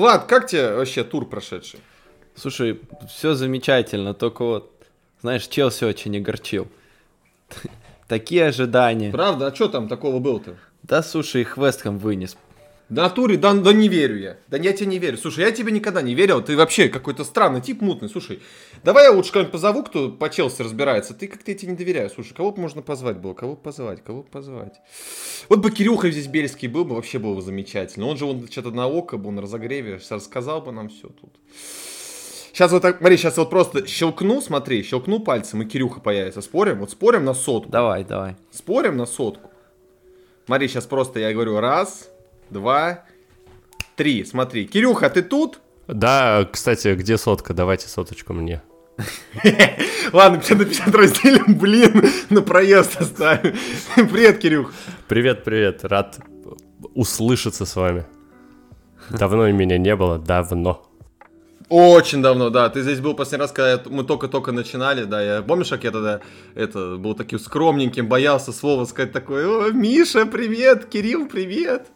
Влад, как тебе вообще тур прошедший? Слушай, все замечательно, только вот, знаешь, Челси очень огорчил. Такие ожидания. Правда? А что там такого было-то? Да, слушай, их Вестхэм вынес. Да, Тури, да, да не верю я. Да я тебе не верю. Слушай, я тебе никогда не верил. Ты вообще какой-то странный тип мутный. Слушай, давай я лучше кого-нибудь позову, кто по Челси разбирается. Ты как-то я тебе не доверяю. Слушай, кого бы можно позвать было? Кого бы позвать? Кого бы позвать? Вот бы Кирюха здесь Бельский был бы, вообще было бы замечательно. Он же он что-то на око был, на разогреве. Рассказал бы нам все тут. Сейчас вот так, смотри, сейчас вот просто щелкну, смотри, щелкну пальцем, и Кирюха появится. Спорим? Вот спорим на сотку. Давай, давай. Спорим на сотку. Смотри, сейчас просто я говорю раз, два, три. Смотри. Кирюха, ты тут? Да, кстати, где сотка? Давайте соточку мне. Ладно, 50 на 50 разделим, блин, на проезд оставим. Привет, Кирюх. Привет, привет, рад услышаться с вами. Давно меня не было, давно. Очень давно, да. Ты здесь был последний раз, когда мы только-только начинали, да. Я помнишь, как я тогда это был таким скромненьким, боялся слова сказать такое. О, Миша, привет, Кирилл, привет.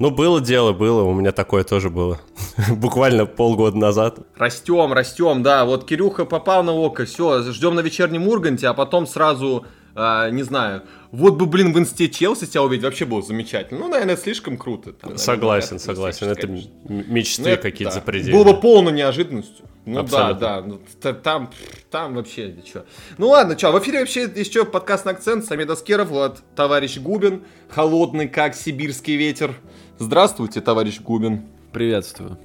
Ну, было дело, было, у меня такое тоже было. Буквально полгода назад. Растем, растем, да. Вот Кирюха попал на око, все, ждем на вечернем Урганте, а потом сразу, а, не знаю, вот бы, блин, в инсте Челси тебя увидеть, вообще было замечательно. Ну, наверное, слишком круто. Там, согласен, наверное, согласен. Это конечно. мечты Ну, какие-то да. запредельные. Было бы полной неожиданностью. Ну Абсолютно. да, да. Ну, там, там вообще ничего. Ну ладно, что, в эфире вообще еще подкаст на акцент. Самед Аскеров, Влад, товарищ Губин. Холодный, как сибирский ветер. Здравствуйте, товарищ Губин. Приветствую.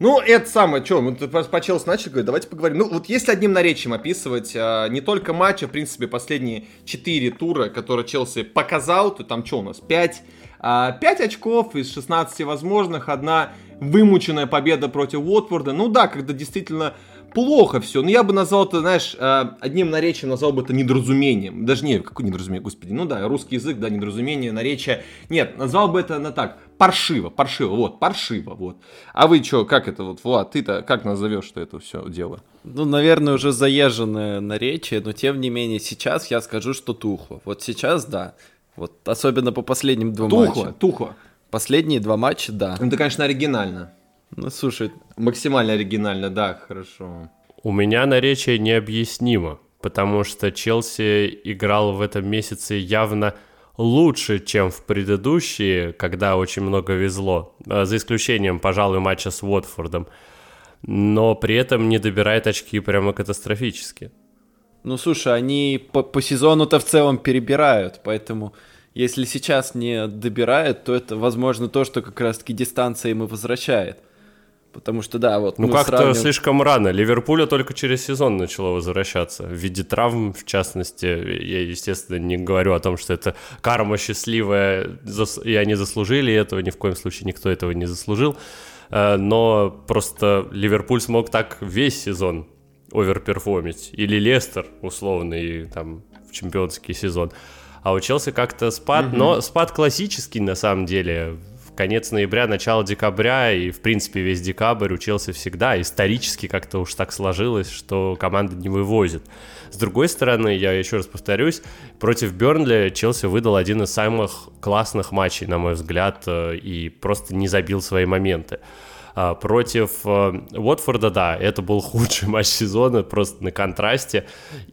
Ну, это самое, что, мы по Челси начали говорить, давайте поговорим. Ну, вот если одним наречием описывать а, не только матч, а, в принципе, последние четыре тура, которые Челси показал, то там что у нас, 5, 5 очков из 16 возможных, одна вымученная победа против Уотфорда. Ну да, когда действительно плохо все. Но я бы назвал это, знаешь, а, одним наречием назвал бы это недоразумением. Даже не, какое недоразумение, господи. Ну да, русский язык, да, недоразумение, наречие. Нет, назвал бы это на так. Паршиво, паршиво, вот, паршиво, вот. А вы что, как это вот, Влад, ты-то как назовешь что это все дело? Ну, наверное, уже заезженное наречие, но тем не менее сейчас я скажу, что тухло. Вот сейчас да. Вот особенно по последним двум Тухло, матчам. тухло. Последние два матча, да. Ну, это, конечно, оригинально. Ну, слушай, Максимально оригинально, да, хорошо. У меня наречие необъяснимо, потому что Челси играл в этом месяце явно лучше, чем в предыдущие, когда очень много везло, э, за исключением, пожалуй, матча с Уотфордом, но при этом не добирает очки прямо катастрофически. ну слушай, они по, по сезону-то в целом перебирают, поэтому если сейчас не добирают, то это, возможно, то, что как раз-таки дистанция им и возвращает. Потому что, да, вот Ну как-то сравниваем- слишком рано. Ливерпуля только через сезон начало возвращаться. В виде травм, в частности. Я, естественно, не говорю о том, что это карма счастливая, и они заслужили этого. Ни в коем случае никто этого не заслужил. Э, Но просто Ливерпуль смог так весь сезон оверперформить. Или Лестер, условный, там, в чемпионский сезон. А у Челси как-то спад, но спад классический на самом деле. Конец ноября, начало декабря и, в принципе, весь декабрь у Челси всегда исторически как-то уж так сложилось, что команда не вывозит. С другой стороны, я еще раз повторюсь, против Бернли Челси выдал один из самых классных матчей, на мой взгляд, э, и просто не забил свои моменты. А, Против э, Уотфорда, да, это был худший матч сезона, просто на контрасте.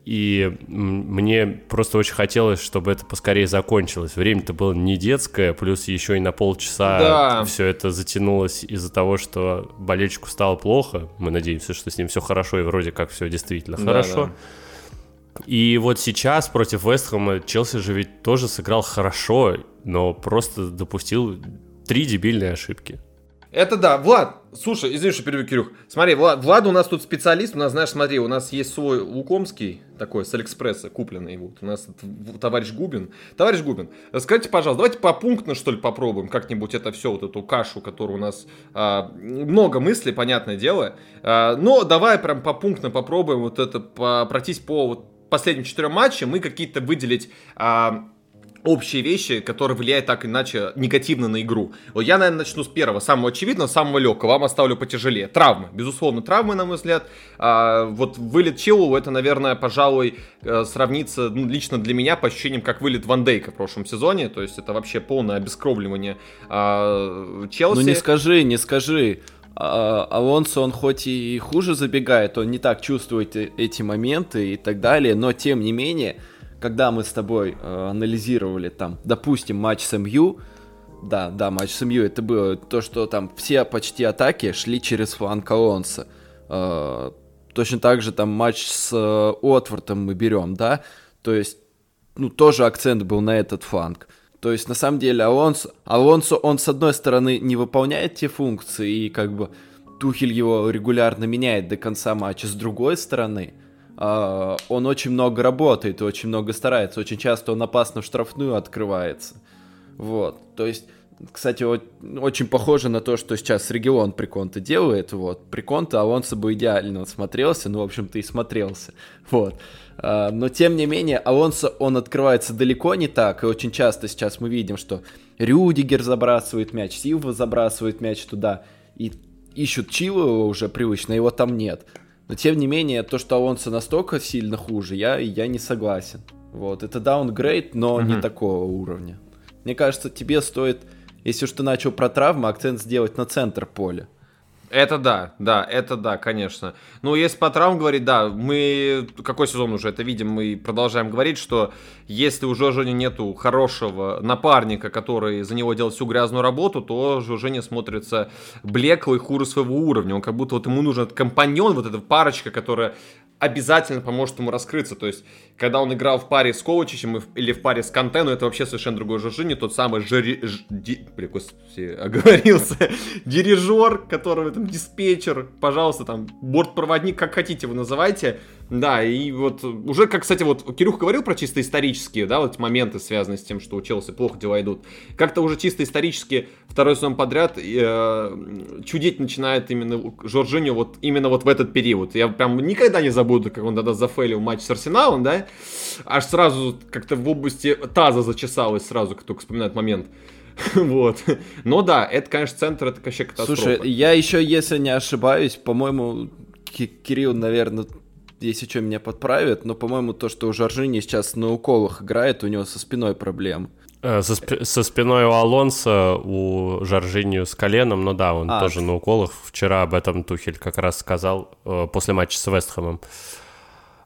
И мне просто очень хотелось, чтобы это поскорее закончилось. Время-то было не детское, плюс еще и на полчаса Да. все это затянулось из-за того, что болельщику стало плохо. Мы надеемся, что с ним все хорошо, и вроде как все действительно Да, хорошо. И вот сейчас против Вестхэма Челси же ведь тоже сыграл хорошо, но просто допустил три дебильные ошибки. Это да, Влад, слушай, извини, что перебью, Кирюх. Смотри, Влад, Влад у нас тут специалист, у нас, знаешь, смотри, у нас есть свой Лукомский, такой, с Алиэкспресса, купленный, вот, у нас товарищ Губин. Товарищ Губин, скажите, пожалуйста, давайте попунктно, что ли, попробуем как-нибудь это все, вот эту кашу, которую у нас а, много мыслей, понятное дело, А, но давай прям попунктно попробуем вот это, пройтись по вот последним четырем матчам и какие-то выделить... а, общие вещи, которые влияют так иначе негативно на игру. Вот я, наверное, начну с первого, самого очевидного, самого легкого. Вам оставлю потяжелее. Травмы. Безусловно, травмы, на мой взгляд. А, вот вылет Чилу, это, наверное, пожалуй, э, сравнится ну, лично для меня по ощущениям, как вылет Ван Дейка в прошлом сезоне. То есть это вообще полное обескровливание а, Челси. Ну не скажи, не скажи. а, Алонсо, он хоть и хуже забегает, он не так чувствует э, эти моменты и так далее, но тем не менее, когда мы с тобой э, анализировали там, допустим, матч с МЮ, да, да, матч с МЮ, это было то, что там все почти атаки шли через фланг Алонсо. Э, точно так же там матч с э, Уотфордом мы берем, да, то есть, ну, тоже акцент был на этот фланг. То есть, на самом деле, Алонсо, Алонсо, он, с одной стороны, не выполняет те функции, и как бы Тухель его регулярно меняет до конца матча. С другой стороны, он очень много работает очень много старается. Очень часто он опасно в штрафную открывается. Вот, то есть... Кстати, очень похоже на то, что сейчас регион Приконта делает. Вот. Приконта Алонсо бы идеально смотрелся, ну, в общем-то, и смотрелся. Вот. А, но тем не менее, Алонсо, он открывается далеко не так, и очень часто сейчас мы видим, что Рюдигер забрасывает мяч, Силва забрасывает мяч туда, и ищут Чилова уже привычно, его там нет. Но тем не менее, то, что Алонсо настолько сильно хуже, я, я не согласен. Вот, это даунгрейд, но угу. не такого уровня. Мне кажется, тебе стоит, если уж ты начал про травмы, акцент сделать на центр поля. Это да, да, это да, конечно. Ну, если по травм говорить, да, мы какой сезон уже это видим, мы продолжаем говорить, что если у Жожени нету хорошего напарника, который за него делает всю грязную работу, то Жоженя смотрится блеклый, хуже своего уровня. Он как будто вот ему нужен этот компаньон, вот эта парочка, которая обязательно поможет ему раскрыться. То есть, когда он играл в паре с Ковачичем или в паре с Канте, ну это вообще совершенно другой Жожи, не тот самый жири... Ж... Ди... Блин, господи, оговорился. Дирижер, которого там диспетчер, пожалуйста, там, бортпроводник, как хотите вы называйте. Да, и вот уже, как, кстати, вот Кирюх говорил про чисто исторические, да, вот моменты, связанные с тем, что у Челси плохо дела идут. Как-то уже чисто исторически второй сезон подряд э, чудить начинает именно Жоржиньо вот именно вот в этот период. Я прям никогда не забуду, как он тогда зафейлил матч с Арсеналом, да, аж сразу как-то в области таза зачесалось сразу, как только вспоминает момент. Вот. Но да, это, конечно, центр, это вообще катастрофа. Слушай, я еще, если не ошибаюсь, по-моему, Кирилл, наверное, если что, меня подправит, но, по-моему, то, что у Жоржини сейчас на уколах играет, у него со спиной проблем. Э, со, спи- со спиной у Алонса, у Жоржинию с коленом, ну да, он а, тоже на уколах. Вчера об этом Тухель как раз сказал э, после матча с Вестхэмом.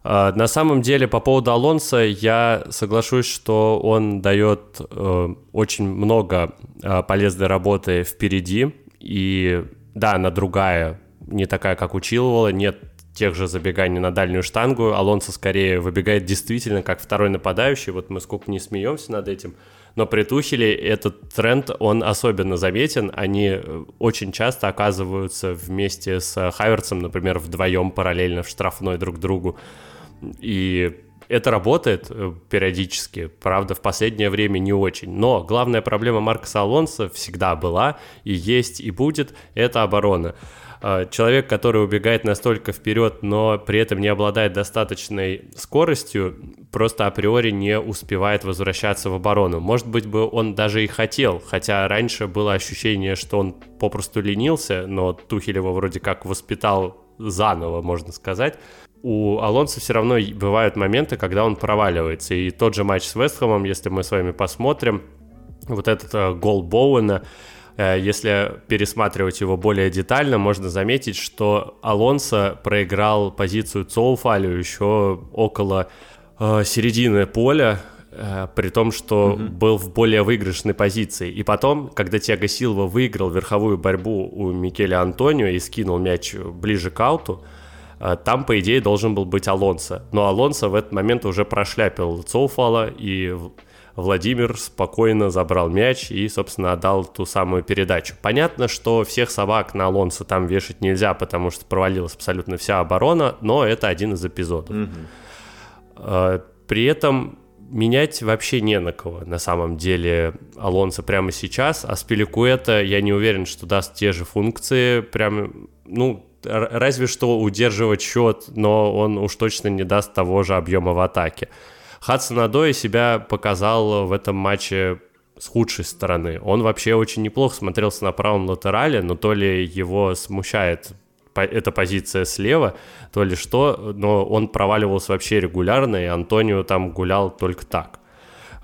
Э, на самом деле, по поводу Алонса, я соглашусь, что он дает э, очень много э, полезной работы впереди. И да, она другая, не такая, как у Чилвола, нет тех же забеганий на дальнюю штангу. Алонсо скорее выбегает действительно как второй нападающий. Вот мы сколько не смеемся над этим. Но при Тухеле этот тренд, он особенно заметен. Они э, очень часто оказываются вместе с Хайверсом, например, вдвоем параллельно в штрафной друг другу. И это работает э, периодически, правда, в последнее время не очень. Но главная проблема Маркоса Алонса всегда была и есть и будет – это оборона. А, человек, который убегает настолько вперед, но при этом не обладает достаточной скоростью, просто априори не успевает возвращаться в оборону. Может быть бы он даже и хотел, хотя раньше было ощущение, что он попросту ленился, но Тухель его вроде как воспитал заново, можно сказать. У Алонса все равно бывают моменты, когда он проваливается. И тот же матч с Вестхэмом, если мы с вами посмотрим, вот этот э, гол Боуэна, Э, если пересматривать его более детально, можно заметить, что Алонсо проиграл позицию Цоуфалю еще около э, середины поля, э, при том, что угу. был в более выигрышной позиции. И потом, когда Тиаго Силва выиграл верховую борьбу у Микеля Антонио и скинул мяч ближе к ауту, там, по идее, должен был быть Алонсо. Но Алонсо в этот момент уже прошляпил Цоуфала, и Владимир спокойно забрал мяч и, собственно, отдал ту самую передачу. Понятно, что всех собак на Алонсо там вешать нельзя, потому что провалилась абсолютно вся оборона, но это один из эпизодов. Mm-hmm. При этом менять вообще не на кого, на самом деле, Алонсо прямо сейчас, а Спиликуэта я не уверен, что даст те же функции, прям, ну, разве что удерживать счет, но он уж точно не даст того же объема в атаке. Хадсон Адой себя показал в этом матче с худшей стороны. Он вообще очень неплохо смотрелся на правом латерале, но то ли его смущает эта позиция слева, то ли что, но он проваливался вообще регулярно, и Антонио там гулял только так.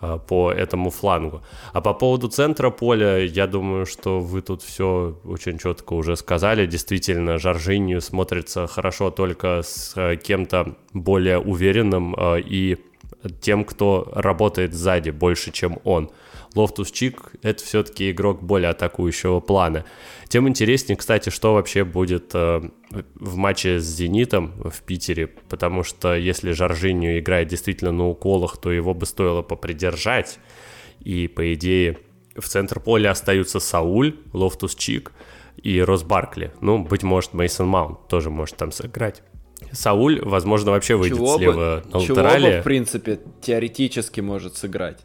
Э, по этому флангу. А по поводу центра поля, я думаю, что вы тут все очень четко уже сказали. Действительно, Жоржинью смотрится хорошо только с э, кем-то более уверенным и тем, кто работает сзади больше, чем он. Лофтус Чик — это все-таки игрок более атакующего плана. Тем интереснее, кстати, что вообще будет э, в матче с «Зенитом» в Питере, потому что если Жоржинью играет действительно на уколах, то его бы стоило попридержать, и, по идее, в центр поля остаются Сауль, Лофтус Чик и Рос Баркли. Ну, быть может, Мейсон Маунт тоже может там сыграть. Сауль, возможно, вообще выйдет чего слева бы, на латерале. Чего бы, в принципе, теоретически может сыграть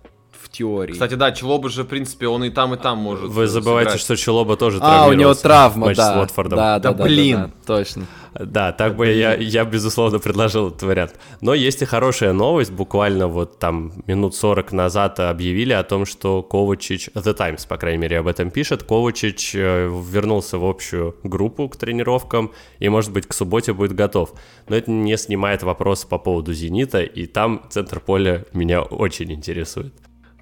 теории. Кстати, да, Челоба же, в принципе, он и там, и там может Вы забываете, сыграть. что Челоба тоже А, у него травма, да. С Уотфордом. Да, да, да, да, блин. Да, да, точно. Да, так бы я, я, безусловно, предложил этот вариант. Но есть и хорошая новость. Буквально вот там минут 40 назад объявили о том, что Ковачич, The Times, по крайней мере, об этом пишет, Ковачич э, вернулся в общую группу к тренировкам и, может быть, к субботе будет готов. Но это не снимает вопрос по поводу «Зенита», и там центр поля меня очень интересует.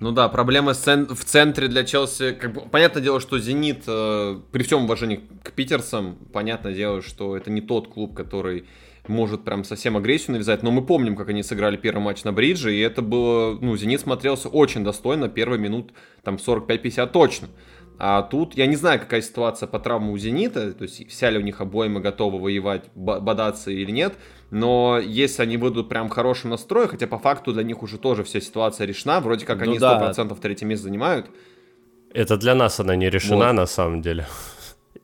Ну да, проблема в центре для Челси. Как бы, понятное дело, что Зенит, э, при всем уважении к питерцам, понятное дело, что это не тот клуб, который может прям совсем агрессию навязать. Но мы помним, как они сыграли первый матч на бридже, и это было, ну, Зенит смотрелся очень достойно, первые минут там 45-50 точно. А тут я не знаю, какая ситуация по травму у Зенита, то есть вся ли у них обойма готова воевать, бодаться или нет, но если они будут прям хорошим настроем, хотя по факту для них уже тоже вся ситуация решена, вроде как ну они да. 100% третье место занимают. Это для нас она не решена вот. на самом деле.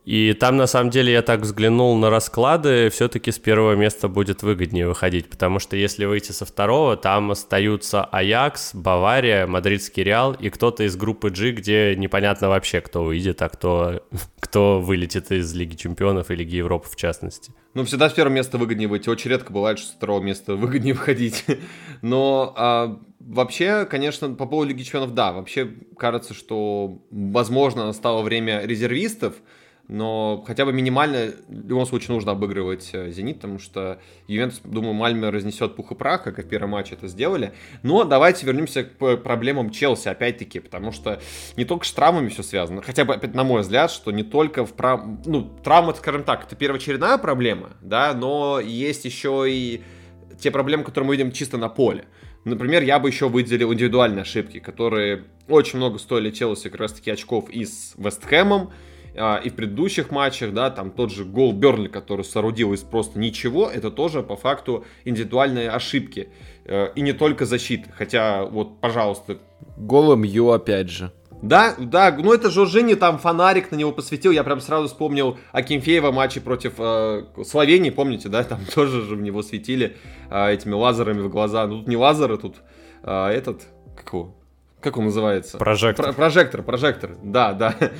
И там, на самом деле, я так взглянул на расклады, все-таки с первого места будет выгоднее выходить, потому что если выйти со второго, там остаются Аякс, Бавария, Мадридский Реал и кто-то из группы G, где непонятно вообще, кто выйдет, а кто, кто вылетит из Лиги Чемпионов и Лиги Европы в частности. Ну, всегда с первого места выгоднее выйти. Очень редко бывает, что с второго места выгоднее выходить. Но а, вообще, конечно, по поводу Лиги Чемпионов, да, вообще кажется, что, возможно, настало время резервистов, но хотя бы минимально в любом случае нужно обыгрывать э, «Зенит», потому что Ювентус, думаю, Мальме разнесет пух и прах, как и в первом матче это сделали. Но давайте вернемся к проблемам Челси, опять-таки, потому что не только с травмами все связано, хотя бы, опять, на мой взгляд, что не только в... Прав... Ну, травма, скажем так, это первоочередная проблема, да, но есть еще и те проблемы, которые мы видим чисто на поле. Например, я бы еще выделил индивидуальные ошибки, которые очень много стоили Челси как раз-таки очков и с Вестхэмом, и в предыдущих матчах, да, там тот же гол Бернли, который соорудил из просто ничего, это тоже по факту индивидуальные ошибки. Э, и не только защиты, хотя вот, пожалуйста. Голом Ю опять же. Да, да, ну это же Жени там фонарик на него посветил, я прям сразу вспомнил Акинфеева матче против э, Словении, помните, да, там тоже же в него светили э, этими лазерами в глаза, ну тут не лазеры, тут э, этот, как его, как он называется? Прожектор. Про прожектор, прожектор, да, да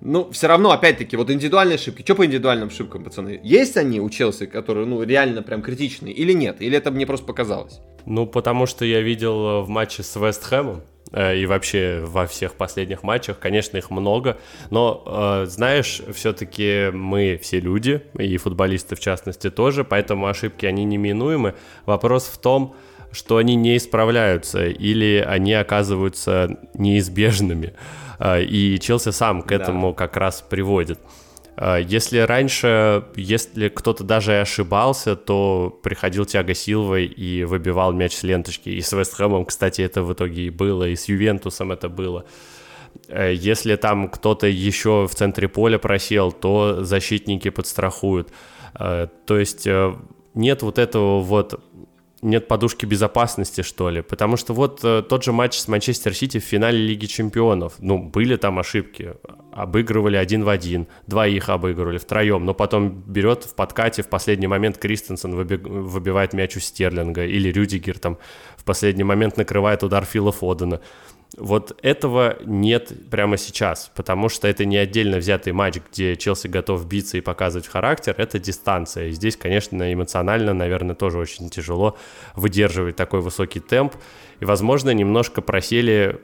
ну, все равно, опять-таки, вот индивидуальные ошибки. Что по индивидуальным ошибкам, пацаны? Есть они у Челси, которые, ну, реально прям критичные, или нет? Или это мне просто показалось? Ну, потому что я видел э, в матче с Вест Хэмом, э, и вообще во всех последних матчах, конечно, их много, но, э, знаешь, все-таки мы все люди, и футболисты в частности тоже, поэтому ошибки, они неминуемы. Вопрос в том, что они не исправляются или они оказываются неизбежными. А, и Челси сам к этому да. как раз приводит. А, если раньше, если кто-то даже и ошибался, то приходил Тиаго Силва и выбивал мяч с ленточки. И с Вестхэмом, кстати, это в итоге и было, и с Ювентусом это было. А, если там кто-то еще в центре поля просел, то защитники подстрахуют. То есть э, нет вот этого вот нет подушки безопасности, что ли. Потому что вот э, тот же матч с Манчестер Сити в финале Лиги Чемпионов. Ну, были там ошибки. Обыгрывали один в один. Двоих обыгрывали втроем. Но потом берет в подкате в последний момент Кристенсен выби- выбивает мяч у Стерлинга. Или Рюдигер там в последний момент накрывает удар Фила Фодена. Вот этого нет прямо сейчас, потому что это не отдельно взятый матч, где Челси готов биться и показывать характер, это дистанция. И здесь, конечно, эмоционально, наверное, тоже очень тяжело выдерживать такой высокий темп. И, возможно, немножко просели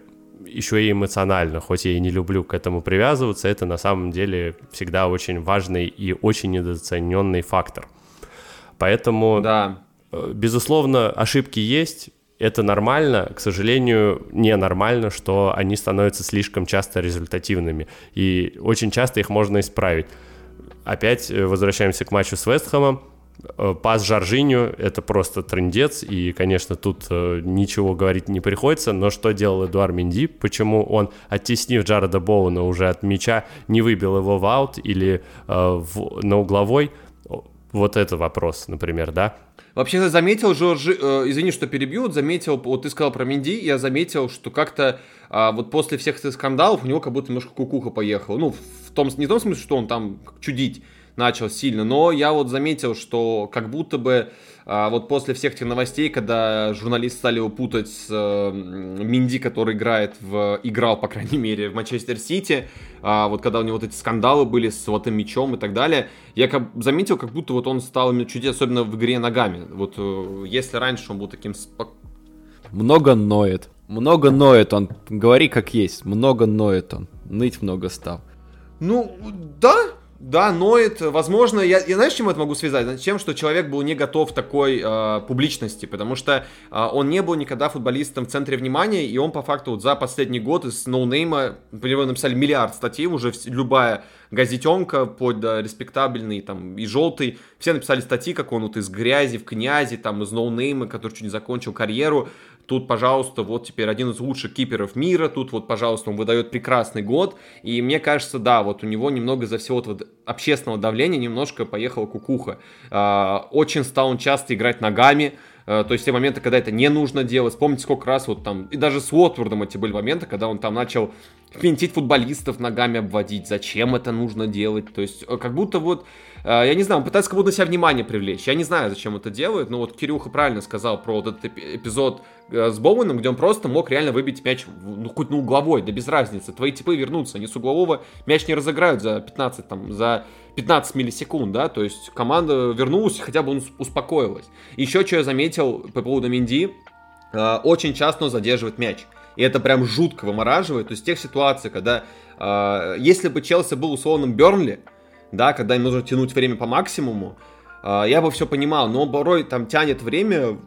еще и эмоционально, хоть я и не люблю к этому привязываться, это на самом деле всегда очень важный и очень недооцененный фактор. Поэтому, да. Э, безусловно, ошибки есть, это нормально, к сожалению, ненормально, что они становятся слишком часто результативными. И очень часто их можно исправить. Опять э, возвращаемся к матчу с Вестхэмом. Э, пас Жоржиню — это просто трендец, и, конечно, тут э, ничего говорить не приходится, но что делал Эдуар Минди, почему он, оттеснив Джареда Боуна уже от мяча, не выбил его в аут или э, в, на угловой, вот это вопрос, например, да? Вообще, заметил, Жорж, э, извини, что перебью, заметил, вот ты сказал про Минди, я заметил, что как-то э, вот после всех этих скандалов у него как будто немножко кукуха поехала. Ну, в том, не в том смысле, что он там чудить начал сильно, но я вот заметил, что как будто бы а, вот после всех этих новостей, когда журналисты стали его путать с а, Минди, который играет в, играл, по крайней мере, в Манчестер Сити, а, вот когда у него вот эти скандалы были с золотым мячом и так далее, я как, заметил, как будто вот он стал именно чуть особенно в игре ногами. Вот э, если раньше он был таким спок... Много ноет. Много ноет он. Говори как есть. Много ноет он. Ныть много стал. Ну, да, да, ноет. Возможно, я, я знаешь, чем это могу связать? Тем, что человек был не готов такой э, публичности, потому что э, он не был никогда футболистом в центре внимания, и он по факту вот за последний год из ноунейма, по написали миллиард статей, уже любая газетенка, под да, респектабельный, там, и желтый, все написали статьи, как он вот из грязи в князи, там, из ноунейма, который чуть не закончил карьеру, Тут, пожалуйста, вот теперь один из лучших киперов мира. Тут вот, пожалуйста, он выдает прекрасный год. И мне кажется, да, вот у него немного за всего этого общественного давления немножко поехала кукуха. А, очень стал он часто играть ногами. А, то есть те моменты, когда это не нужно делать. Вспомните, сколько раз вот там... И даже с Уотвордом эти были моменты, когда он там начал финтить футболистов ногами обводить. Зачем это нужно делать? То есть э, как будто вот я не знаю, он пытается как будто на себя внимание привлечь. Я не знаю, зачем это делает, но вот Кирюха правильно сказал про вот этот эпизод э, с Боуэном, где он просто мог реально выбить мяч, ну, хоть на угловой, да без разницы. Твои типы вернутся, они с углового мяч не разыграют за 15, там, за 15 миллисекунд, да, то есть команда вернулась, хотя бы успокоилась. Еще что я заметил по поводу Минди, э, очень часто он задерживает мяч. И это прям жутко вымораживает. То есть тех ситуаций, когда если бы Челси был условным Бернли, да, когда им нужно тянуть время по максимуму, а, я бы все понимал, но порой там тянет время,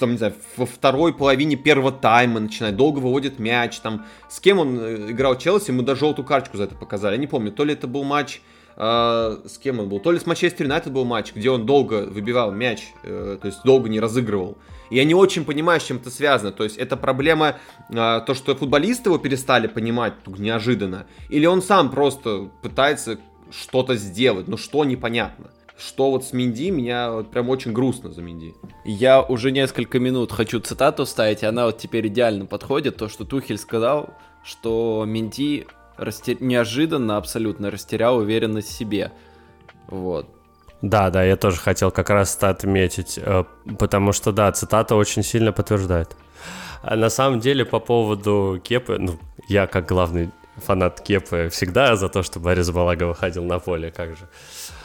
там, не знаю, во второй половине первого тайма начинает, долго выводит мяч, там, с кем он э, играл Челси, мы даже желтую карточку за это показали, я не помню, то ли это был матч, э, с кем он был, то ли с Манчестер Юнайтед был матч, где он долго выбивал мяч, э, то есть долго не разыгрывал. Я не очень понимаю, с чем это связано. То есть это проблема, э, то, что футболисты его перестали понимать неожиданно, или он сам просто пытается что-то сделать, но что непонятно. Что вот с Минди, меня вот прям очень грустно за Минди. Я уже несколько минут хочу цитату ставить, и она вот теперь идеально подходит. То, что Тухель сказал, что Минди растер... неожиданно абсолютно растерял уверенность в себе. Вот. Да, да, я тоже хотел как раз это отметить, э, потому что, да, цитата очень сильно подтверждает. А на самом деле, по поводу Кепы, ну, я как главный фанат Кепы всегда за то, что Борис Балага выходил на поле, как же.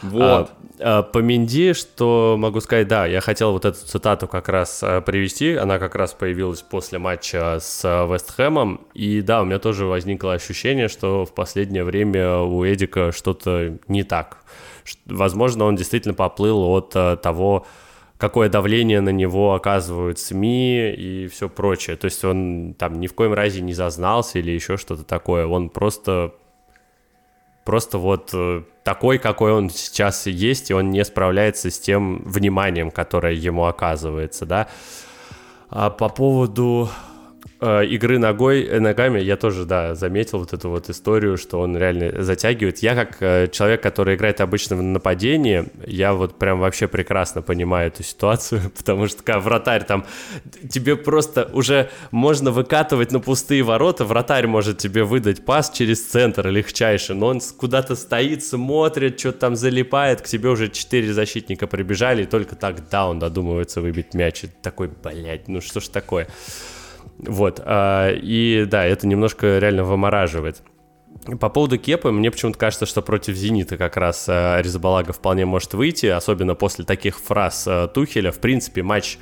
Вот. А, а, по Минди, что могу сказать, да, я хотел вот эту цитату как раз а, привести, она как раз появилась после матча с а, Вестхэмом, и да, у меня тоже возникло ощущение, что в последнее время у Эдика что-то не так. Возможно, он действительно поплыл от а, того, какое давление на него оказывают СМИ и все прочее. То есть он там ни в коем разе не зазнался или еще что-то такое. Он просто просто вот э, такой, какой он сейчас есть, и он не справляется с тем вниманием, которое ему оказывается, да. А по поводу игры ногой, э, ногами я тоже, да, заметил вот эту вот историю, что он реально затягивает. Я как э, человек, который играет обычно в нападении, я вот прям вообще прекрасно понимаю эту ситуацию, потому что как вратарь там, тебе просто уже можно выкатывать на пустые ворота, вратарь может тебе выдать пас через центр легчайший, но он куда-то стоит, смотрит, что-то там залипает, к тебе уже четыре защитника прибежали, и только тогда он додумывается выбить мяч. И такой, блядь, ну что ж такое? Вот. А, и да, это немножко реально вымораживает. По поводу Кепы, мне почему-то кажется, что против Зенита как раз а, Ризабалага вполне может выйти, особенно после таких фраз а, Тухеля. В принципе, матч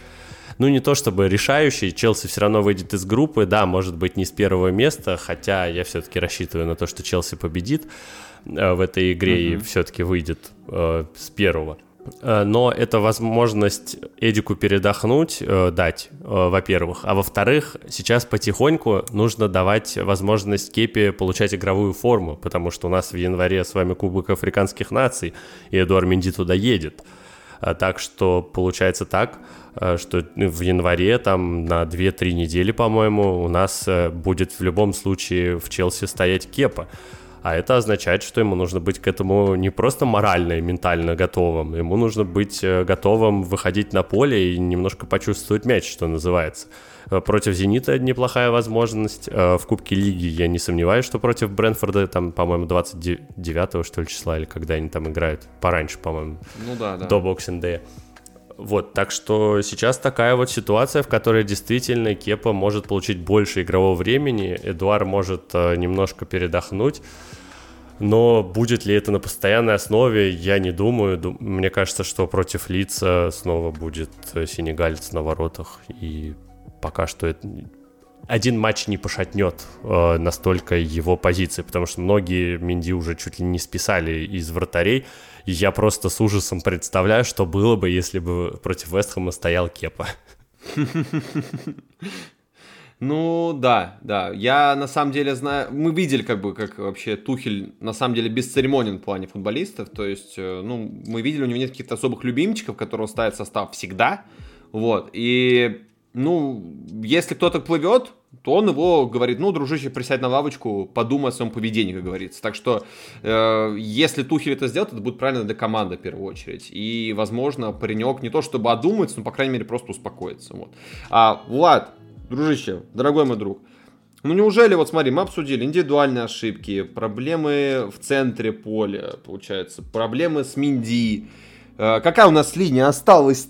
ну, не то чтобы решающий, Челси все равно выйдет из группы, да, может быть, не с первого места, хотя я все-таки рассчитываю на то, что Челси победит в этой игре uh-huh. и все-таки выйдет э, с первого. Э, но это возможность Эдику передохнуть э, дать, э, во-первых. А во-вторых, сейчас потихоньку нужно давать возможность Кепи получать игровую форму, потому что у нас в январе с вами Кубок Африканских наций, и Эдуард Менди туда едет. Так что получается так, что в январе там на 2-3 недели, по-моему, у нас будет в любом случае в Челси стоять Кепа. А это означает, что ему нужно быть к этому не просто морально и ментально готовым, ему нужно быть э, готовым выходить на поле и немножко почувствовать мяч, что называется. Э, против «Зенита» неплохая возможность. Э, в Кубке Лиги я не сомневаюсь, что против Брэнфорда, там, по-моему, 29 что ли числа, или когда они там играют. Пораньше, по-моему. Ну да, да. До Boxing Day. Вот, так что сейчас такая вот ситуация, в которой действительно Кепа может получить больше игрового времени, Эдуар может э, немножко передохнуть, но будет ли это на постоянной основе, я не думаю. Мне кажется, что против лица снова будет э, сенегалец на воротах, и пока что это один матч не пошатнет э, настолько его позиции, потому что многие Минди уже чуть ли не списали из вратарей. Я просто с ужасом представляю, что было бы, если бы против Вестхэма стоял Кепа. Ну да, да. Я на самом деле знаю, мы видели как бы, как вообще Тухель на самом деле бесцеремонен в плане футболистов. То есть, э, ну, мы видели, у него нет каких-то особых любимчиков, которые ставят состав всегда. Вот. И, ну, если кто-то плывет, то он его говорит, ну, дружище, присядь на лавочку, подумай о своем поведении, как говорится. Так что, э, если Тухель это сделает, это будет правильно для команды в первую очередь. И, возможно, паренек не то чтобы одумается, но, по крайней мере, просто успокоится. Вот. А, Влад, дружище, дорогой мой друг, ну неужели, вот смотри, мы обсудили индивидуальные ошибки, проблемы в центре поля, получается, проблемы с Минди, Какая у нас линия осталась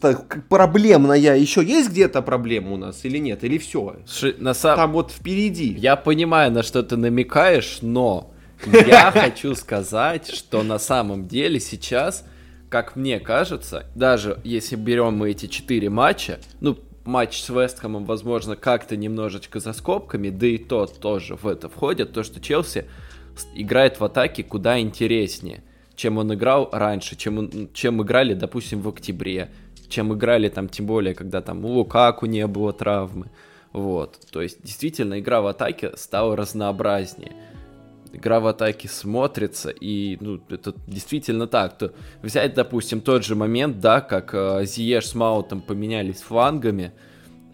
проблемная? Еще есть где-то проблема у нас или нет? Или все? Ш... На сам... Там вот впереди. Я понимаю, на что ты намекаешь, но я хочу сказать, что на самом деле сейчас, как мне кажется, даже если берем мы эти четыре матча, ну, матч с Вестхэмом, возможно, как-то немножечко за скобками, да и то тоже в это входит, то, что Челси играет в атаке куда интереснее, чем он играл раньше, чем, он, чем играли, допустим, в октябре, чем играли там, тем более, когда там у Лукаку не было травмы. Вот, то есть действительно игра в атаке стала разнообразнее игра в атаке смотрится, и ну, это действительно так. То взять, допустим, тот же момент, да, как э, Зиеш с Маунтом поменялись флангами,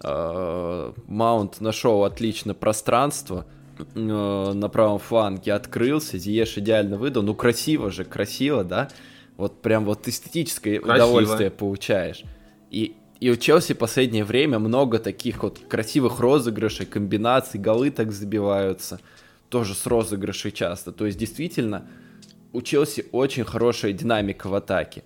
э, Маунт нашел отлично пространство, на правом фланге открылся, Зиеш идеально выдал, ну красиво же, красиво, да, вот прям вот эстетическое красиво. удовольствие получаешь. И, и у Челси в последнее время много таких вот красивых розыгрышей, комбинаций, голы так забиваются – тоже с розыгрышей часто. То есть действительно у Челси очень хорошая динамика в атаке.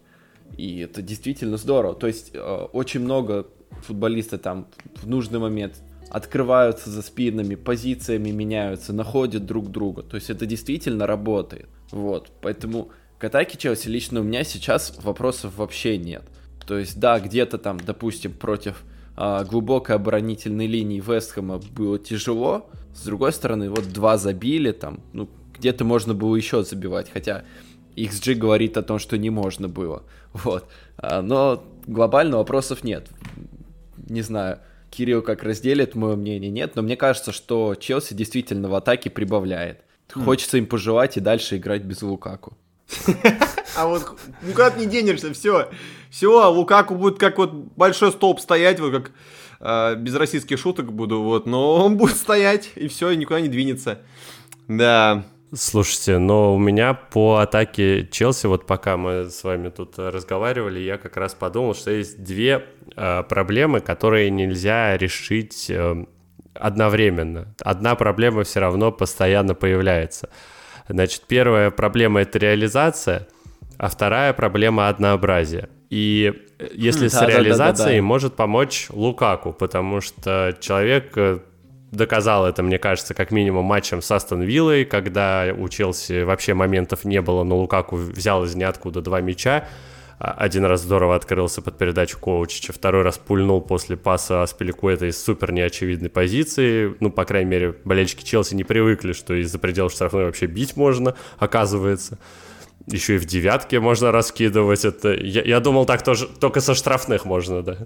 И это действительно здорово. То есть э, очень много футболистов там в нужный момент открываются за спинами, позициями меняются, находят друг друга. То есть это действительно работает. Вот, поэтому к атаке Челси лично у меня сейчас вопросов вообще нет. То есть да, где-то там, допустим, против э, глубокой оборонительной линии Вестхэма было тяжело, с другой стороны, вот два забили, там, ну, где-то можно было еще забивать, хотя XG говорит о том, что не можно было. Вот. А, но глобально вопросов нет. Не знаю, Кирилл как разделит мое мнение, нет, но мне кажется, что Челси действительно в атаке прибавляет. Хм. Хочется им пожелать и дальше играть без Лукаку. А вот куда ты не денешься, все. Все, Лукаку будет как вот большой столб стоять, вот как э, без российских шуток буду, вот, но он будет стоять, и все, и никуда не двинется. Да. Слушайте, но у меня по атаке Челси, вот пока мы с вами тут разговаривали, я как раз подумал, что есть две э, проблемы, которые нельзя решить э, одновременно. Одна проблема все равно постоянно появляется. Значит, первая проблема это реализация, а вторая проблема однообразие. И э, если хм, с да, реализацией да, да, да, может помочь Лукаку, потому что человек э, доказал это, мне кажется, как минимум матчем с Астон Виллой, когда у Челси вообще моментов не было, но Лукаку взял из ниоткуда два мяча. А, один раз здорово открылся под передачу Коучича, второй раз пульнул после паса Аспиликуэта из супер неочевидной позиции. Ну, по крайней мере, болельщики Челси не привыкли, что из-за пределов штрафной вообще бить можно, оказывается. Еще и в девятке можно раскидывать. Это я, я думал, так тоже только со штрафных можно, да.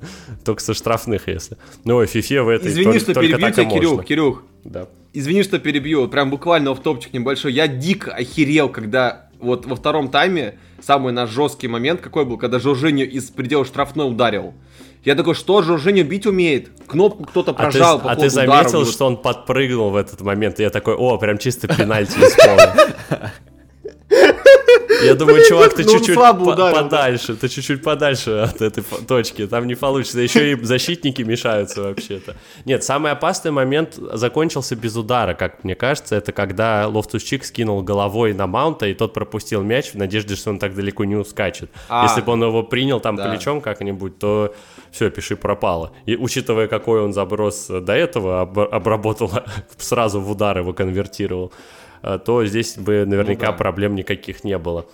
Только со штрафных, если. Ну, в FIFA в этой Извини, что только перебью тебя, Кирюх, Кирюх. Да. Извини, что перебью. Прям буквально в топчик небольшой. Я дико охерел, когда вот во втором тайме самый наш жесткий момент какой был, когда Жоржиньо из предела штрафной ударил. Я такой, что Жоржиньо бить умеет? Кнопку кто-то прожал а ты, по а ты заметил, заметил, что он подпрыгнул в этот момент? И я такой, о, прям чисто пенальти исполнил. Я думаю, чувак, ты Ну, он чуть-чуть подальше, ты чуть-чуть подальше от этой точки, там не получится. Еще и защитники мешаются вообще-то. Нет, самый опасный момент закончился без удара, как мне кажется. Это когда Лофтус-Чик скинул головой на Маунта, и тот пропустил мяч в надежде, что он так далеко не ускачет. А, Если бы он его принял там плечом как-нибудь, то все, пиши пропало. И учитывая, какой он заброс до этого, об- обработал сразу в удар его конвертировал, то здесь бы наверняка Ну да. проблем никаких не было.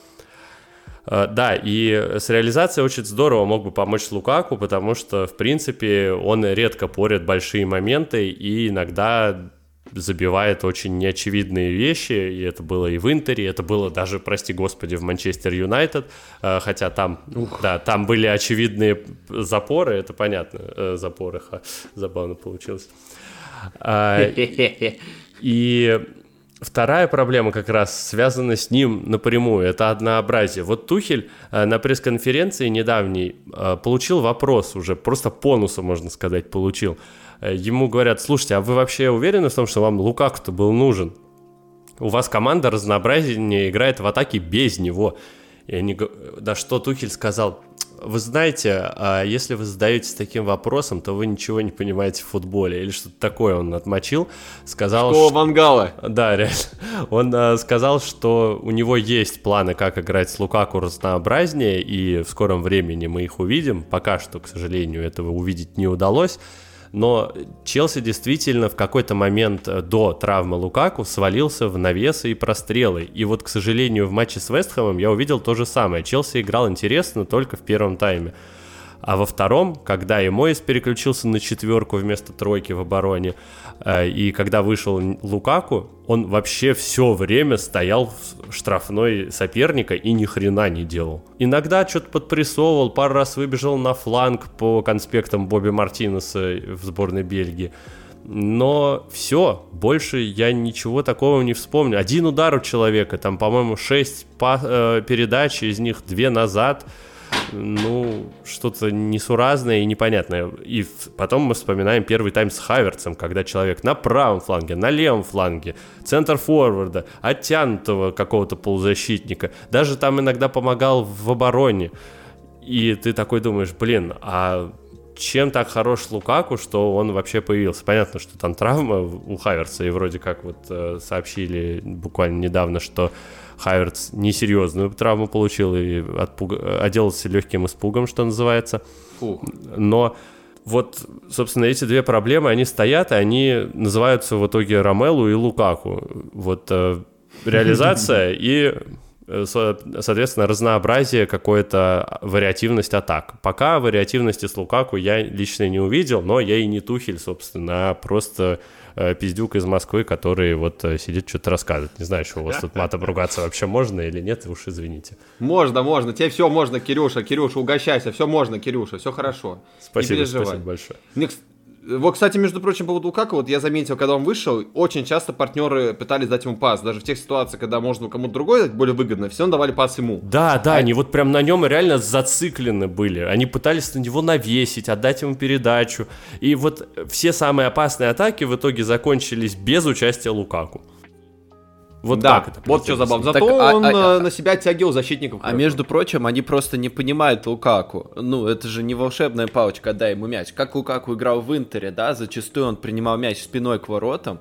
Э, Да, и с реализацией очень здорово мог бы помочь Лукаку, потому что, в принципе, он редко порит большие моменты и иногда забивает очень неочевидные вещи, и это было и в Интере, это было даже, прости господи, в Манчестер Юнайтед, э, хотя там, да, там были очевидные запоры, это понятно, э, запоры, ха, забавно получилось. И вторая проблема как раз связана с ним напрямую, это однообразие. Вот Тухель э, на пресс-конференции недавней э, получил вопрос уже, просто понуса, можно сказать, получил. Э, Ему говорят, слушайте, а вы вообще уверены в том, что вам Лукаку-то был нужен? У вас команда разнообразнее играет в атаке без него. И они, да что Тухель сказал, вы знаете, а если вы задаетесь таким вопросом, то вы ничего не понимаете в футболе. Или что-то такое он отмочил. Сказал, Школа что... Вангала. Да, реально. Он э, сказал, что у него есть планы, как играть с Лукаку разнообразнее, и в скором времени мы их увидим. Пока что, к сожалению, этого увидеть не удалось. Но Челси действительно в какой-то момент э, до травмы Лукаку свалился в навесы и прострелы. И вот, к сожалению, в матче с Вестхэмом я увидел то же самое. Челси играл интересно только в первом тайме. А во втором, когда и Моис переключился на четверку вместо тройки в обороне, и когда вышел Лукаку, он вообще все время стоял в штрафной соперника и ни хрена не делал. Иногда что-то подпрессовывал, пару раз выбежал на фланг по конспектам Бобби Мартинеса в сборной Бельгии. Но все, больше я ничего такого не вспомню. Один удар у человека, там, по-моему, 6 передач, из них 2 назад ну, что-то несуразное и непонятное. И потом мы вспоминаем первый тайм с Хаверцем, когда человек на правом фланге, на левом фланге, центр форварда, оттянутого какого-то полузащитника, даже там иногда помогал в обороне. И ты такой думаешь, блин, а чем так хорош Лукаку, что он вообще появился? Понятно, что там травма у Хаверца, и вроде как вот э, сообщили буквально недавно, что Хайверц несерьезную травму получил и отпуга- отделался легким испугом, что называется. Фух. Но вот, собственно, эти две проблемы, они стоят, и они называются в итоге Ромелу и Лукаку. Вот э, реализация и, э, со- соответственно, разнообразие, какое-то вариативность атак. Пока вариативности с Лукаку я лично не увидел, но я и не Тухель, собственно, а просто пиздюк из Москвы, который вот э, сидит, что-то рассказывает. Не знаю, что у вас тут матом ругаться вообще можно или нет, уж извините. Можно, можно. Тебе все можно, Кирюша. Кирюша, угощайся. Все можно, Кирюша. Все хорошо. Спасибо, спасибо большое. Мне, вот, кстати, между прочим, по поводу Лукаку, вот я заметил, когда он вышел, очень часто партнеры пытались дать ему пас. Даже в тех ситуациях, когда можно кому-то другой дать более выгодно, все равно давали пас ему. Да, да, они вот прям на нем реально зациклены были. Они пытались на него навесить, отдать ему передачу. И вот все самые опасные атаки в итоге закончились без участия Лукаку. Вот да, так это. вот что забавно. Зато Так, а- он а- э, на себя оттягивал защитников. А хорошо. между прочим, они просто не понимают Лукаку. Ну, это же не волшебная палочка, дай ему мяч. Как Лукаку играл в Интере, да, зачастую он принимал мяч спиной к воротам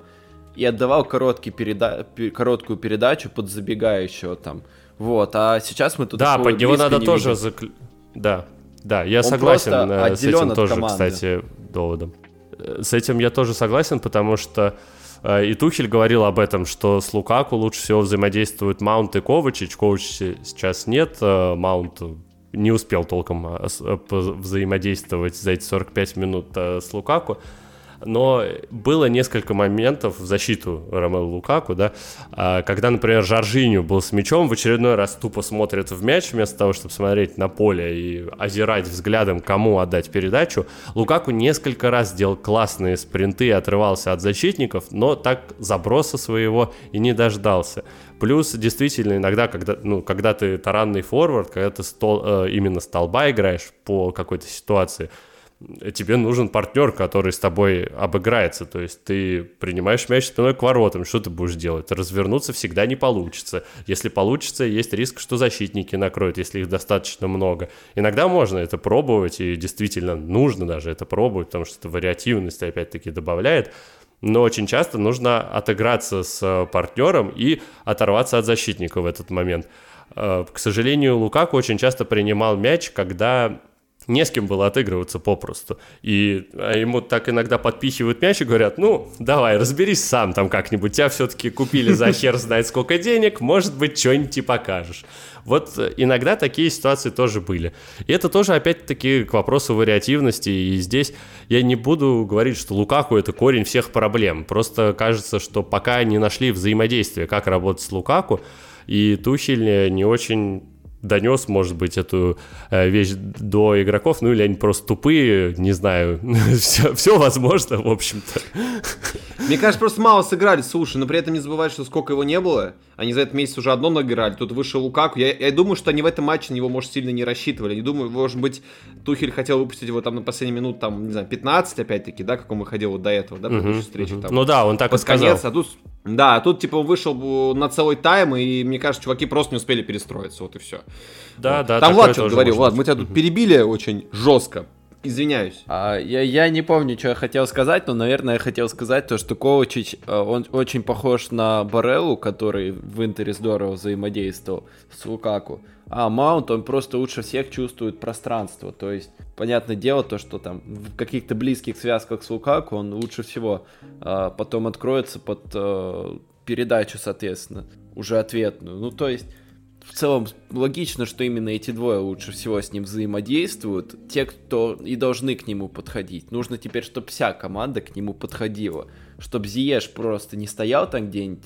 и отдавал короткий переда... пе- короткую передачу под забегающего там. Вот, а сейчас мы тут Да, под него надо не тоже... видим. закл- Да, да, я Он согласен э, с этим тоже, команды. кстати, доводом. Э, С этим я тоже согласен, потому что и Тухель говорил об этом, что с Лукаку лучше всего взаимодействуют Маунт и Ковачич. Ковачича сейчас нет, э, Маунт не успел толком э, э, взаимодействовать за эти 45 минут э, с Лукаку. Но было несколько моментов в защиту Ромелу Лукаку, да, а, когда, например, Жоржиню был с мячом, в очередной раз тупо смотрит в мяч, вместо того, чтобы смотреть на поле и озирать взглядом, кому отдать передачу. Лукаку несколько раз делал классные спринты и отрывался от защитников, но так заброса своего и не дождался. Плюс, действительно, иногда, когда, ну, когда ты таранный форвард, когда ты стол, э, именно столба играешь по какой-то ситуации, тебе нужен партнер, который с тобой обыграется. То есть ты принимаешь мяч спиной к воротам. Что ты будешь делать? Развернуться всегда не получится. Если получится, есть риск, что защитники накроют, если их достаточно много. Иногда можно это пробовать, и действительно нужно даже это пробовать, потому что вариативность опять-таки добавляет. Но очень часто нужно отыграться с партнером и оторваться от защитника в этот момент. Э, к сожалению, Лукаку очень часто принимал мяч, когда не с кем было отыгрываться попросту. И а ему так иногда подпихивают мяч и говорят, ну, давай, разберись сам там как-нибудь, тебя все-таки купили за хер знает сколько денег, может быть, что-нибудь и покажешь. Вот иногда такие ситуации тоже были. И это тоже, опять-таки, к вопросу вариативности. И здесь я не буду говорить, что Лукаку это корень всех проблем. Просто кажется, что пока не нашли взаимодействие, как работать с Лукаку, и Тухель не очень донес, может быть, эту э, вещь до игроков, ну или они просто тупые, не знаю, все, все возможно, в общем-то. Мне кажется, просто мало сыграли, слушай, но при этом не забывай, что сколько его не было, они за этот месяц уже одно награли, тут вышел Лукаку, я, я думаю, что они в этом матче на него, может, сильно не рассчитывали, не думаю, может быть, Тухель хотел выпустить его там на последний минут, там, не знаю, 15, опять-таки, да, как он выходил вот до этого, да, предыдущей встречи, там. Ну да, он так под и сказал. конец, а тут да, а тут, типа, он вышел на целый тайм, и, мне кажется, чуваки просто не успели перестроиться, вот и все. Да, вот. да. Там Влад что говорил, Влад, мы тебя тут перебили очень жестко. Извиняюсь. А, я, я не помню, что я хотел сказать, но, наверное, я хотел сказать то, что Ковачич, э, он очень похож на Бареллу, который в Интере здорово взаимодействовал с Лукаку. А Маунт, он просто лучше всех чувствует пространство. То есть, понятное дело, то, что там в каких-то близких связках с Лукаку он лучше всего а, потом откроется под а, передачу, соответственно, уже ответную. Ну, то есть, в целом логично, что именно эти двое лучше всего с ним взаимодействуют. Те, кто и должны к нему подходить. Нужно теперь, чтобы вся команда к нему подходила. Чтобы Зиеш просто не стоял там где-нибудь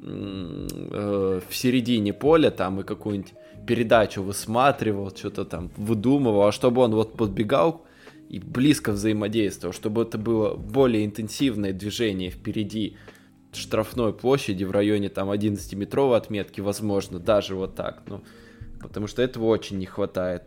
э, в середине поля там и какую-нибудь передачу высматривал, что-то там выдумывал, а чтобы он вот подбегал и близко взаимодействовал, чтобы это было более интенсивное движение впереди, штрафной площади в районе там 11-метровой отметки, возможно, даже вот так, ну, потому что этого очень не хватает,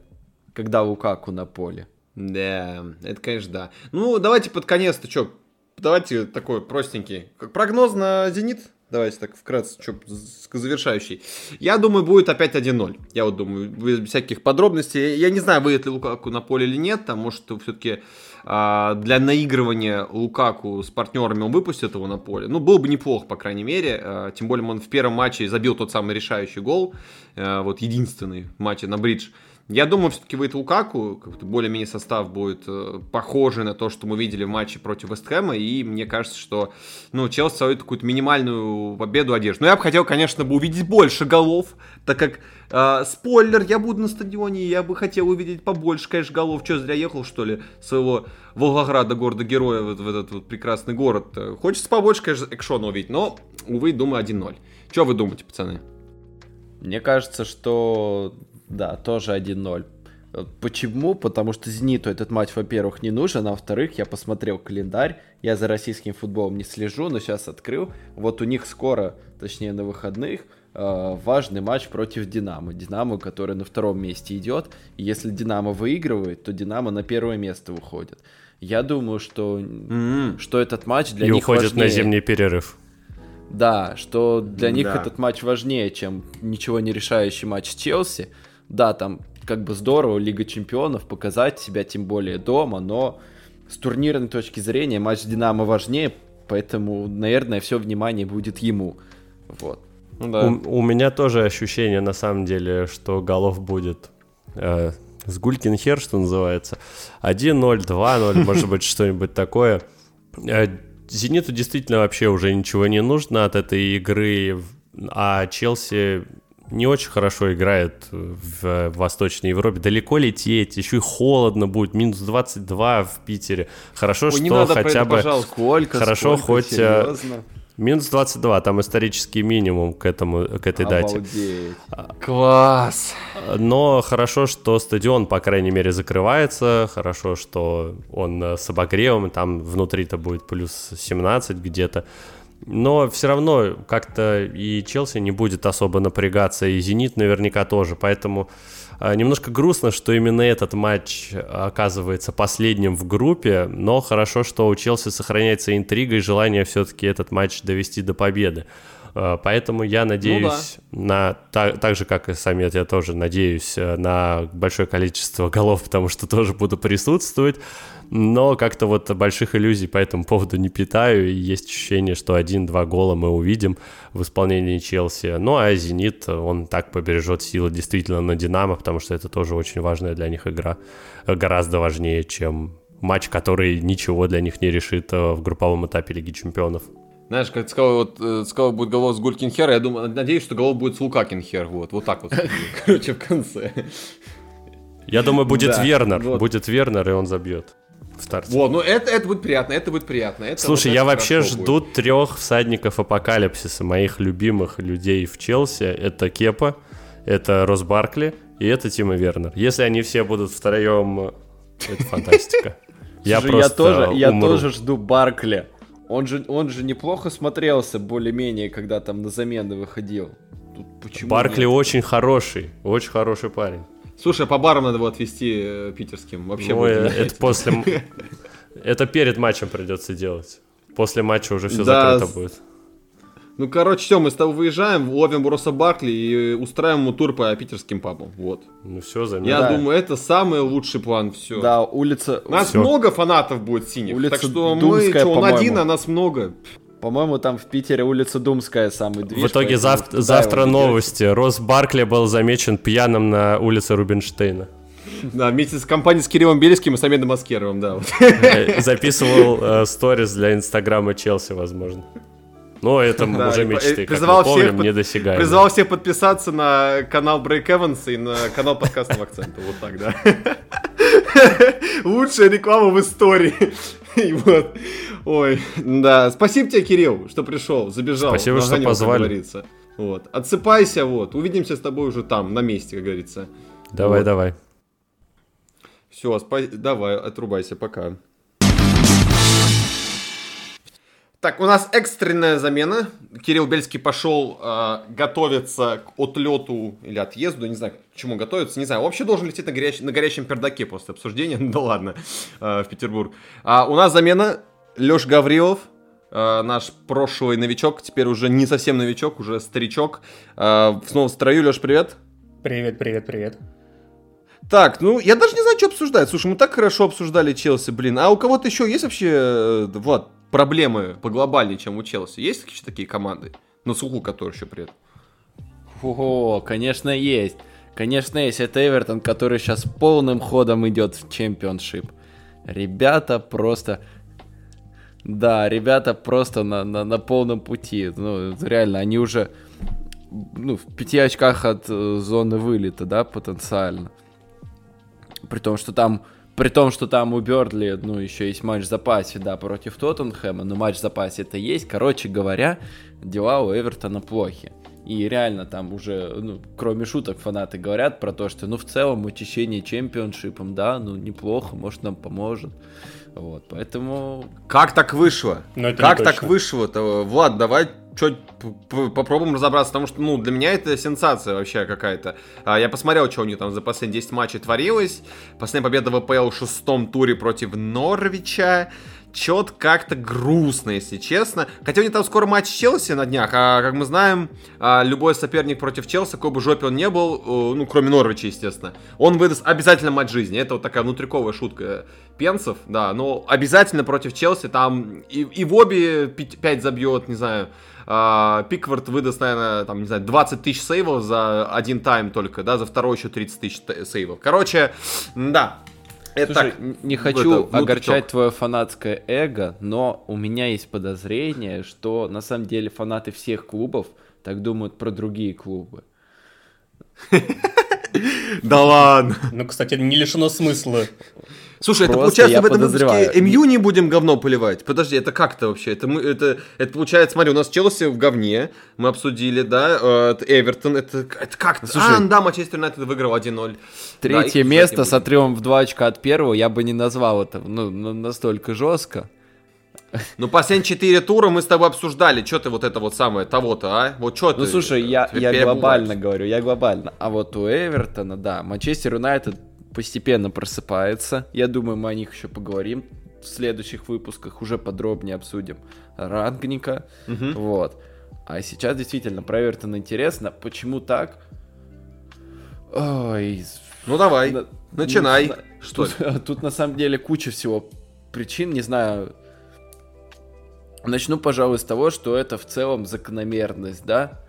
когда Лукаку на поле. Да, это, конечно, да. Ну, давайте под конец-то что, давайте такой простенький. Прогноз на «Зенит»? Давайте так вкратце, что завершающий. Я думаю, будет опять 1-0. Я вот думаю, без всяких подробностей. Я не знаю, выйдет ли Лукаку на поле или нет. Там, может, все-таки а, для наигрывания Лукаку с партнерами он выпустит его на поле. Ну, было бы неплохо, по крайней мере. А, тем более, он в первом матче забил тот самый решающий гол. А, вот единственный в матче на бридж. Я думаю, все-таки выйдет Лукаку, более-менее состав будет э, похожий на то, что мы видели в матче против Вестхэма, и мне кажется, что ну, Челси свою какую-то минимальную победу одержит. Но я бы хотел, конечно, бы увидеть больше голов, так как, э, спойлер, я буду на стадионе, я бы хотел увидеть побольше, конечно, голов. Что, зря ехал, что ли, своего Волгограда, города-героя, вот, в этот вот прекрасный город. Хочется побольше, конечно, экшона увидеть, но, увы, думаю, 1-0. Что вы думаете, пацаны? Мне кажется, что да, тоже 1-0. Почему? Потому что «Зениту» этот матч, во-первых, не нужен, а во-вторых, я посмотрел календарь, я за российским футболом не слежу, но сейчас открыл. Вот у них скоро, точнее на выходных, э, важный матч против «Динамо». «Динамо», который на втором месте идет. И если «Динамо» выигрывает, то «Динамо» на первое место выходит. Я думаю, что, mm-hmm. что этот матч для и них уходит важнее. на зимний перерыв. Да, что для них да. этот матч важнее, чем ничего не решающий матч с Челси да, там как бы здорово Лига Чемпионов показать себя, тем более дома, но с турнирной точки зрения матч Динамо важнее, поэтому, наверное, все внимание будет ему. Вот. Ну да. У, у меня тоже ощущение, на самом деле, что голов будет э, с Гулькин хер, что называется. 1-0, 2-0, может быть, что-нибудь такое. Э, Зениту действительно вообще уже ничего не нужно от этой игры, а Челси не очень хорошо играет в Восточной Европе. Далеко лететь, еще и холодно будет, минус 22 в Питере. Хорошо, Ой, что не надо хотя бы... Пожалуйста. Сколько, хорошо, сколько, хоть... Э, серьезно? Минус 22, там исторический минимум к, этому, к этой Обалдеть. дате. Класс! Но хорошо, что стадион, по крайней мере, закрывается. Хорошо, что он э, с обогревом, там внутри-то будет плюс 17 где-то. Но все равно как-то и Челси не будет особо напрягаться, и Зенит наверняка тоже. Поэтому а, немножко грустно, что именно этот матч оказывается последним в группе, но хорошо, что у Челси сохраняется интрига и желание все-таки этот матч довести до победы. А, поэтому я надеюсь ну, да. на так, так же, как и Самет, я тоже надеюсь э, на большое количество голов, потому что тоже буду присутствовать но как-то вот больших иллюзий по этому поводу не питаю, и есть ощущение, что один-два гола мы увидим в исполнении Челси. Ну, а «Зенит», он так побережет силы действительно на «Динамо», потому что это тоже очень важная для них игра, гораздо важнее, чем матч, который ничего для них не решит э, в групповом этапе Лиги Чемпионов. Знаешь, как ты сказал, вот, э, сказал, будет голов с Гулькинхера, я думаю, надеюсь, что голов будет с Лукакинхер, вот, вот так вот, короче, в конце. Я думаю, будет да, Вернер, вот. будет Вернер, и он забьет в старте. Вот, ну это, это будет приятно, это будет приятно. Это Слушай, вот я вообще жду будет. трех всадников апокалипсиса, моих любимых людей в Челси. Это Кепа, это Рос Баркли и это Тима Вернер. Если они все будут втроем, это фантастика. Я Слушай, просто я тоже, я тоже жду Баркли. Он же, он же неплохо смотрелся более-менее, когда там на замены выходил. Тут почему Баркли нет? очень хороший, очень хороший парень. Слушай, а по барам надо его отвезти э, питерским. Вообще ну, э, это после... Это перед матчем придется делать. После матча уже все да, закрыто будет. Ну, короче, все, мы с тобой выезжаем, ловим Броса Баркли и устраиваем ему тур по питерским пабам. Вот. Ну все, заметно. Я да. думаю, это самый лучший план. Все. Да, улица. У нас все. много фанатов будет синих. Улица так что Думская, мы, что, он один, а нас много. По-моему, там в Питере улица Думская самый движ. В итоге зав- завтра новости. Рос Баркли был замечен пьяным на улице Рубинштейна. Да, вместе с компанией с Кириллом Бельским и Самедом Аскеровым, да. Э, записывал э, сторис для Инстаграма Челси, возможно. Ну, это да, уже мечты, призывал как мы помним, всех, недосягаемые. Призывал всех подписаться на канал Break Evans и на канал подкастного акцента. Вот так, да. Лучшая реклама в истории. И вот. Ой, да. Спасибо тебе, Кирилл, что пришел, забежал. Спасибо, что позвали. Вот. Отсыпайся, вот. Увидимся с тобой уже там, на месте, как говорится. Давай, вот. давай. Все, спа... давай, отрубайся, пока. Так, у нас экстренная замена. Кирилл Бельский пошел э, готовиться к отлету или отъезду, не знаю, к чему готовиться, не знаю. Вообще должен лететь на, горяч... на горячем пердаке после обсуждения, ну да ладно, э, в Петербург. А у нас замена Леш Гаврилов, э, наш прошлый новичок, теперь уже не совсем новичок, уже старичок. Э, снова в строю. Леш, привет. Привет, привет, привет. Так, ну я даже не знаю, что обсуждать. Слушай, мы так хорошо обсуждали Челси, блин. А у кого-то еще есть вообще, э, Влад, проблемы поглобальнее, чем у Челси? Есть какие-то такие команды? На суху, которые еще при этом? О, конечно, есть. Конечно, есть. Это Эвертон, который сейчас полным ходом идет в чемпионшип. Ребята просто... Да, ребята просто на, на, на полном пути. Ну, реально, они уже ну, в пяти очках от э, зоны вылета, да, потенциально. При том, что там при том, что там у Бердли, ну, еще есть матч в запасе, да, против Тоттенхэма, но матч в запасе это есть. Короче говоря, дела у Эвертона плохи. И реально там уже, ну, кроме шуток, фанаты говорят про то, что, ну, в целом, учащение чемпионшипом, да, ну, неплохо, может, нам поможет. Вот, поэтому... Как так вышло? Ну, как так вышло-то? Влад, давай чуть попробуем разобраться, потому что, ну, для меня это сенсация вообще какая-то. А, я посмотрел, что у них там за последние 10 матчей творилось. Последняя победа в АПЛ в шестом туре против Норвича чет как-то грустно, если честно. Хотя у них там скоро матч Челси на днях, а как мы знаем, а, любой соперник против Челси, какой бы жопе он не был, ну, кроме Норвича, естественно, он выдаст обязательно матч жизни. Это вот такая внутриковая шутка пенсов, да, но обязательно против Челси там и, и в обе 5 забьет, не знаю, Пиквард выдаст, наверное, там, не знаю, 20 тысяч сейвов за один тайм только, да, за второй еще 30 тысяч сейвов. Короче, да, это Слушай, так, не хочу это, огорчать твое фанатское эго, но у меня есть подозрение, что на самом деле фанаты всех клубов так думают про другие клубы. Да ладно. Ну, кстати, не лишено смысла. Слушай, это Просто получается я в этом подозреваю. выпуске МЮ не будем говно поливать? Подожди, это как-то вообще? Это, мы, это, это получается, смотри, у нас Челси в говне, мы обсудили, да, э, это Эвертон, это, это как-то... Слушай. а, да, Манчестер Юнайтед выиграл 1-0. Да, Третье их место с отрывом в два очка от первого я бы не назвал это ну, ну, настолько жестко. Ну, последние четыре тура мы с тобой обсуждали, что ты вот это вот самое, того-то, а? Вот что ты... Ну слушай, я, я глобально говорю, я глобально. А вот у Эвертона, да, Манчестер Юнайтед постепенно просыпается. Я думаю, мы о них еще поговорим в следующих выпусках, уже подробнее обсудим Рангника. Мгм. Вот. А сейчас действительно про Эвертон интересно. Почему так? Ой, Ну, давай, на- начинай. знаю. Что Тут, тут на самом деле куча всего причин, не знаю. Начну, пожалуй, с того, что это в целом закономерность, да?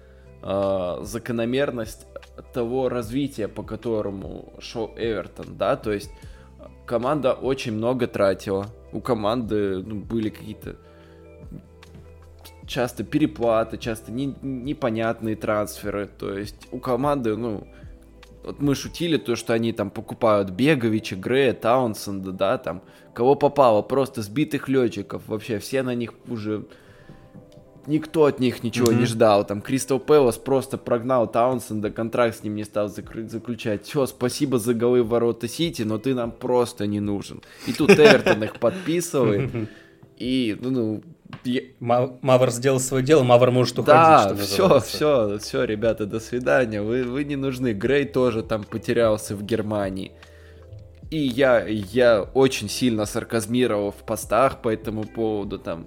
А, закономерность того развития, по которому шел Эвертон, да? То есть команда очень много тратила. У команды ну, были какие-то часто переплаты, часто не- непонятные трансферы. То есть у команды, ну, вот мы шутили то, что они там покупают Беговича, Грея, Таунсенда, да, там, кого попало, просто сбитых летчиков, вообще все на них уже... Никто от них ничего не ждал. Там Кристал Пэлас просто прогнал Таунсенда, контракт с ним не стал закры- заключать. Все, спасибо за голы в ворота Сити, но ты нам просто не нужен. И тут Эвертон их подписывает. И, ну, ну, я- Мавр сделал свое дело, Мавр может уходить, да, все, все, все, ребята, до свидания. Вы, вы не нужны. Грей тоже там потерялся в Германии. И я, я очень сильно сарказмировал в постах по этому поводу там.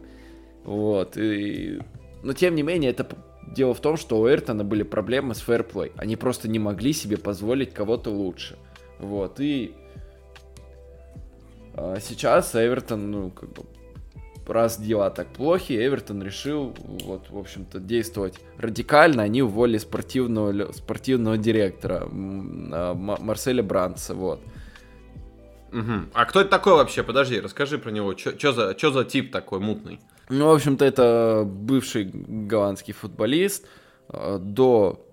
Вот. И... Но тем не менее, это дело в том, что у Эртона были проблемы с фэрплей. Они просто не могли себе позволить кого-то лучше. Вот. И а, сейчас Эвертон, ну, как бы, раз дела так плохи, Эвертон решил, вот, в общем-то, действовать радикально. Они уволили спортивного, спортивного директора а, Ма- Марселя Бранца, вот. Мгм. А кто это такой вообще? Подожди, расскажи про него. Что за, чё за тип такой мутный? Ну, в общем-то, это бывший голландский футболист. Э, До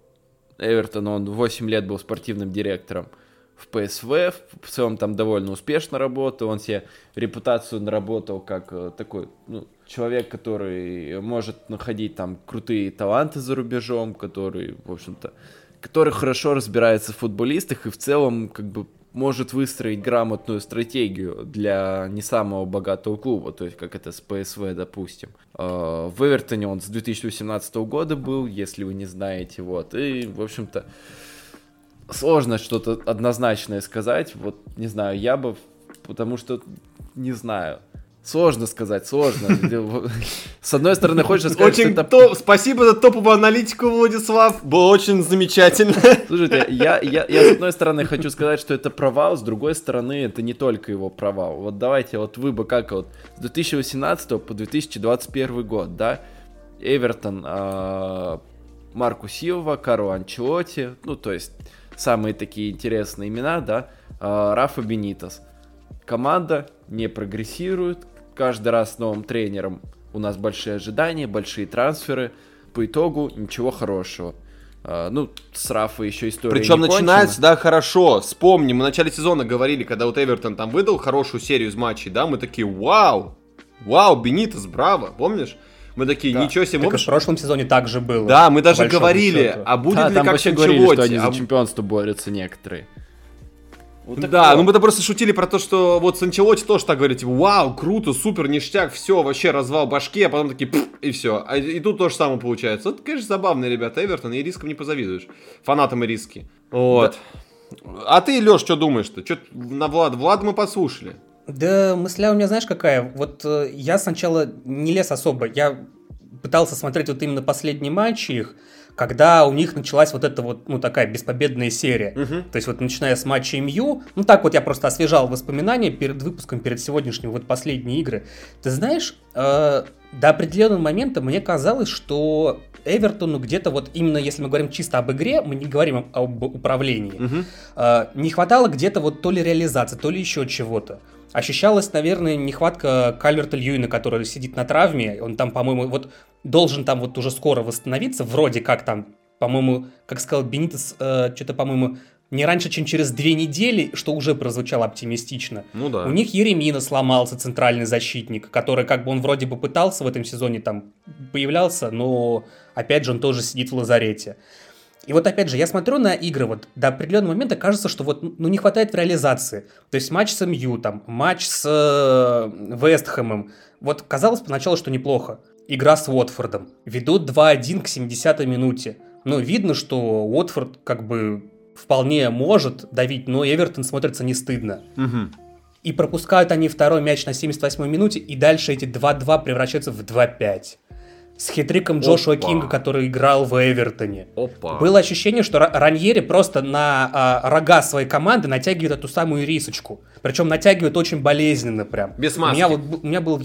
Эвертона он 8 лет был спортивным директором в ПСВ. В целом там довольно успешно работал. Он себе репутацию наработал как э, такой ну, человек, который может находить там крутые таланты за рубежом, который, в общем-то, который хорошо разбирается в футболистах и в целом как бы может выстроить грамотную стратегию для не самого богатого клуба, то есть как это с ПСВ, допустим. Э, В Эвертоне он с 2018 года был, если вы не знаете, вот, и, в общем-то, сложно что-то однозначное сказать, вот, не знаю, я бы, потому что, не знаю, сложно сказать, сложно. С одной стороны, хочется сказать, что Очень это топ- Спасибо за топовую аналитику, Владислав. Было очень замечательно. Слушайте, я, я, я с одной стороны хочу сказать, что это провал, с другой стороны, это не только его провал. Вот давайте, вот вы бы как вот с 2018 по 2021 год, да, Эвертон, а, Марку Силва, Карло Анчелоти, ну, то есть самые такие интересные имена, да, а, Рафа Бенитос. Команда не прогрессирует, каждый раз с новым тренером у нас большие ожидания, большие трансферы, по итогу ничего хорошего. А, ну, с Рафа еще история Причем начинается, да, хорошо. Вспомни, мы в начале сезона говорили, когда вот Эвертон там выдал хорошую серию из матчей, да, мы такие, вау, вау, Бенитес, браво, помнишь? Мы такие, Да. ничего себе, Так в прошлом сезоне так же было. Да, мы даже говорили, счету. а будет Да, ли там как вообще с говорили, что они А за чемпионство борются некоторые. Вот Да, вот. ну мы-то просто шутили про то, что вот с Анчелотти тоже так говорили, типа, вау, круто, супер, ништяк, все, вообще развал башки, а потом такие, «Пф», и все. А и тут то же самое получается. Вот, конечно, забавные ребята Эвертон, и риском не позавидуешь. Фанатам и риски. Вот. А ты, Леш, что думаешь-то? Что на Влад? Влад мы послушали. Да, мысля у меня, знаешь, какая? Вот э, я сначала не лез особо. Я пытался смотреть вот именно последние матчи их, когда у них началась вот эта вот, ну, такая беспобедная серия. То есть вот начиная с матча МЮ, ну, так вот я просто освежал воспоминания перед выпуском, перед сегодняшним, вот последние игры. Ты знаешь, э, до определенного момента мне казалось, что Эвертону где-то вот именно, если мы говорим чисто об игре, мы не говорим об управлении, э, не хватало где-то вот то ли реализации, то ли еще чего-то. Ощущалась, наверное, нехватка Кальверта Льюина, который сидит на травме. Он там, по-моему, вот должен там вот уже скоро восстановиться, вроде как там по-моему, как сказал Бенитес, э, что-то, по-моему, не раньше, чем через две недели, что уже прозвучало оптимистично. Ну да. У них Еремина сломался, центральный защитник, который как бы он вроде бы пытался в этом сезоне там появлялся, но опять же он тоже сидит в лазарете. И вот опять же, я смотрю на игры, вот до определенного момента кажется, что вот ну, не хватает в реализации. То есть матч с МЮ, там, матч с э, Вестхэмом. Вот казалось поначалу, что неплохо. Игра с Уотфордом. Ведут 2-1 к 70-й минуте. Но видно, что Уотфорд как бы вполне может давить, но Эвертон смотрится не стыдно. Мгм. И пропускают они второй мяч на 78-й минуте, и дальше эти 2-2 превращаются в 2-5. С хитриком Джошуа Опа. Кинга, который играл в Эвертоне. Опа. Было ощущение, что Ра- Раньери просто на а, рога своей команды натягивает эту самую рисочку. Причем натягивает очень болезненно прям. Без У маски. меня, вот, у меня был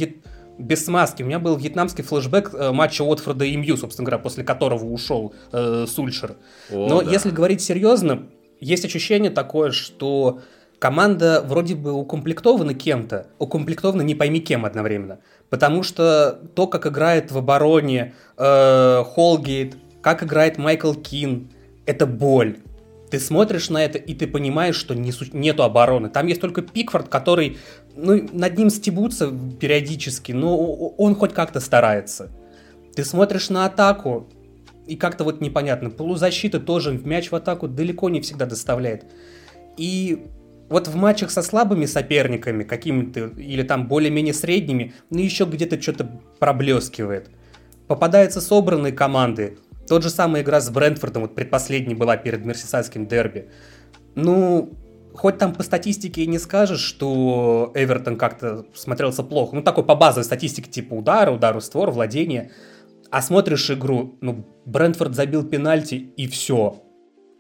без смазки. У меня был вьетнамский флешбэк э, матча Уотфорда и МЮ, собственно говоря, после которого ушел э, Сульшер. О, Но да. если говорить серьезно, есть ощущение такое, что команда вроде бы укомплектована кем-то, укомплектована не пойми кем одновременно. Потому что то, как играет в обороне э, Холгейт, как играет Майкл Кин, это боль. Ты смотришь на это, и ты понимаешь, что не нету обороны. Там есть только Пикфорд, который, ну, над ним стебутся периодически, но он хоть как-то старается. Ты смотришь на атаку, и как-то вот непонятно. Полузащита тоже в мяч в атаку далеко не всегда доставляет. И вот в матчах со слабыми соперниками, какими-то, или там более-менее средними, ну еще где-то что-то проблескивает. Попадаются собранные команды. Тот же самая игра с Брентфордом, вот предпоследней была перед Мерсисайдским дерби. Ну, хоть там по статистике и не скажешь, что Эвертон как-то смотрелся плохо. Ну, такой по базовой статистике, типа удара, удар в створ, владение. А смотришь игру, ну, Брентфорд забил пенальти, и все.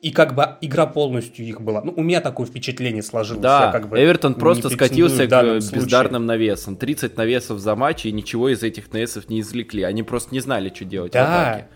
И как бы игра полностью их была. Ну, у меня такое впечатление сложилось. Да, как бы Эвертон просто скатился в к случае. бездарным навесам. 30 навесов за матч, и ничего из этих навесов не извлекли. Они просто не знали, что делать в Да. атаке.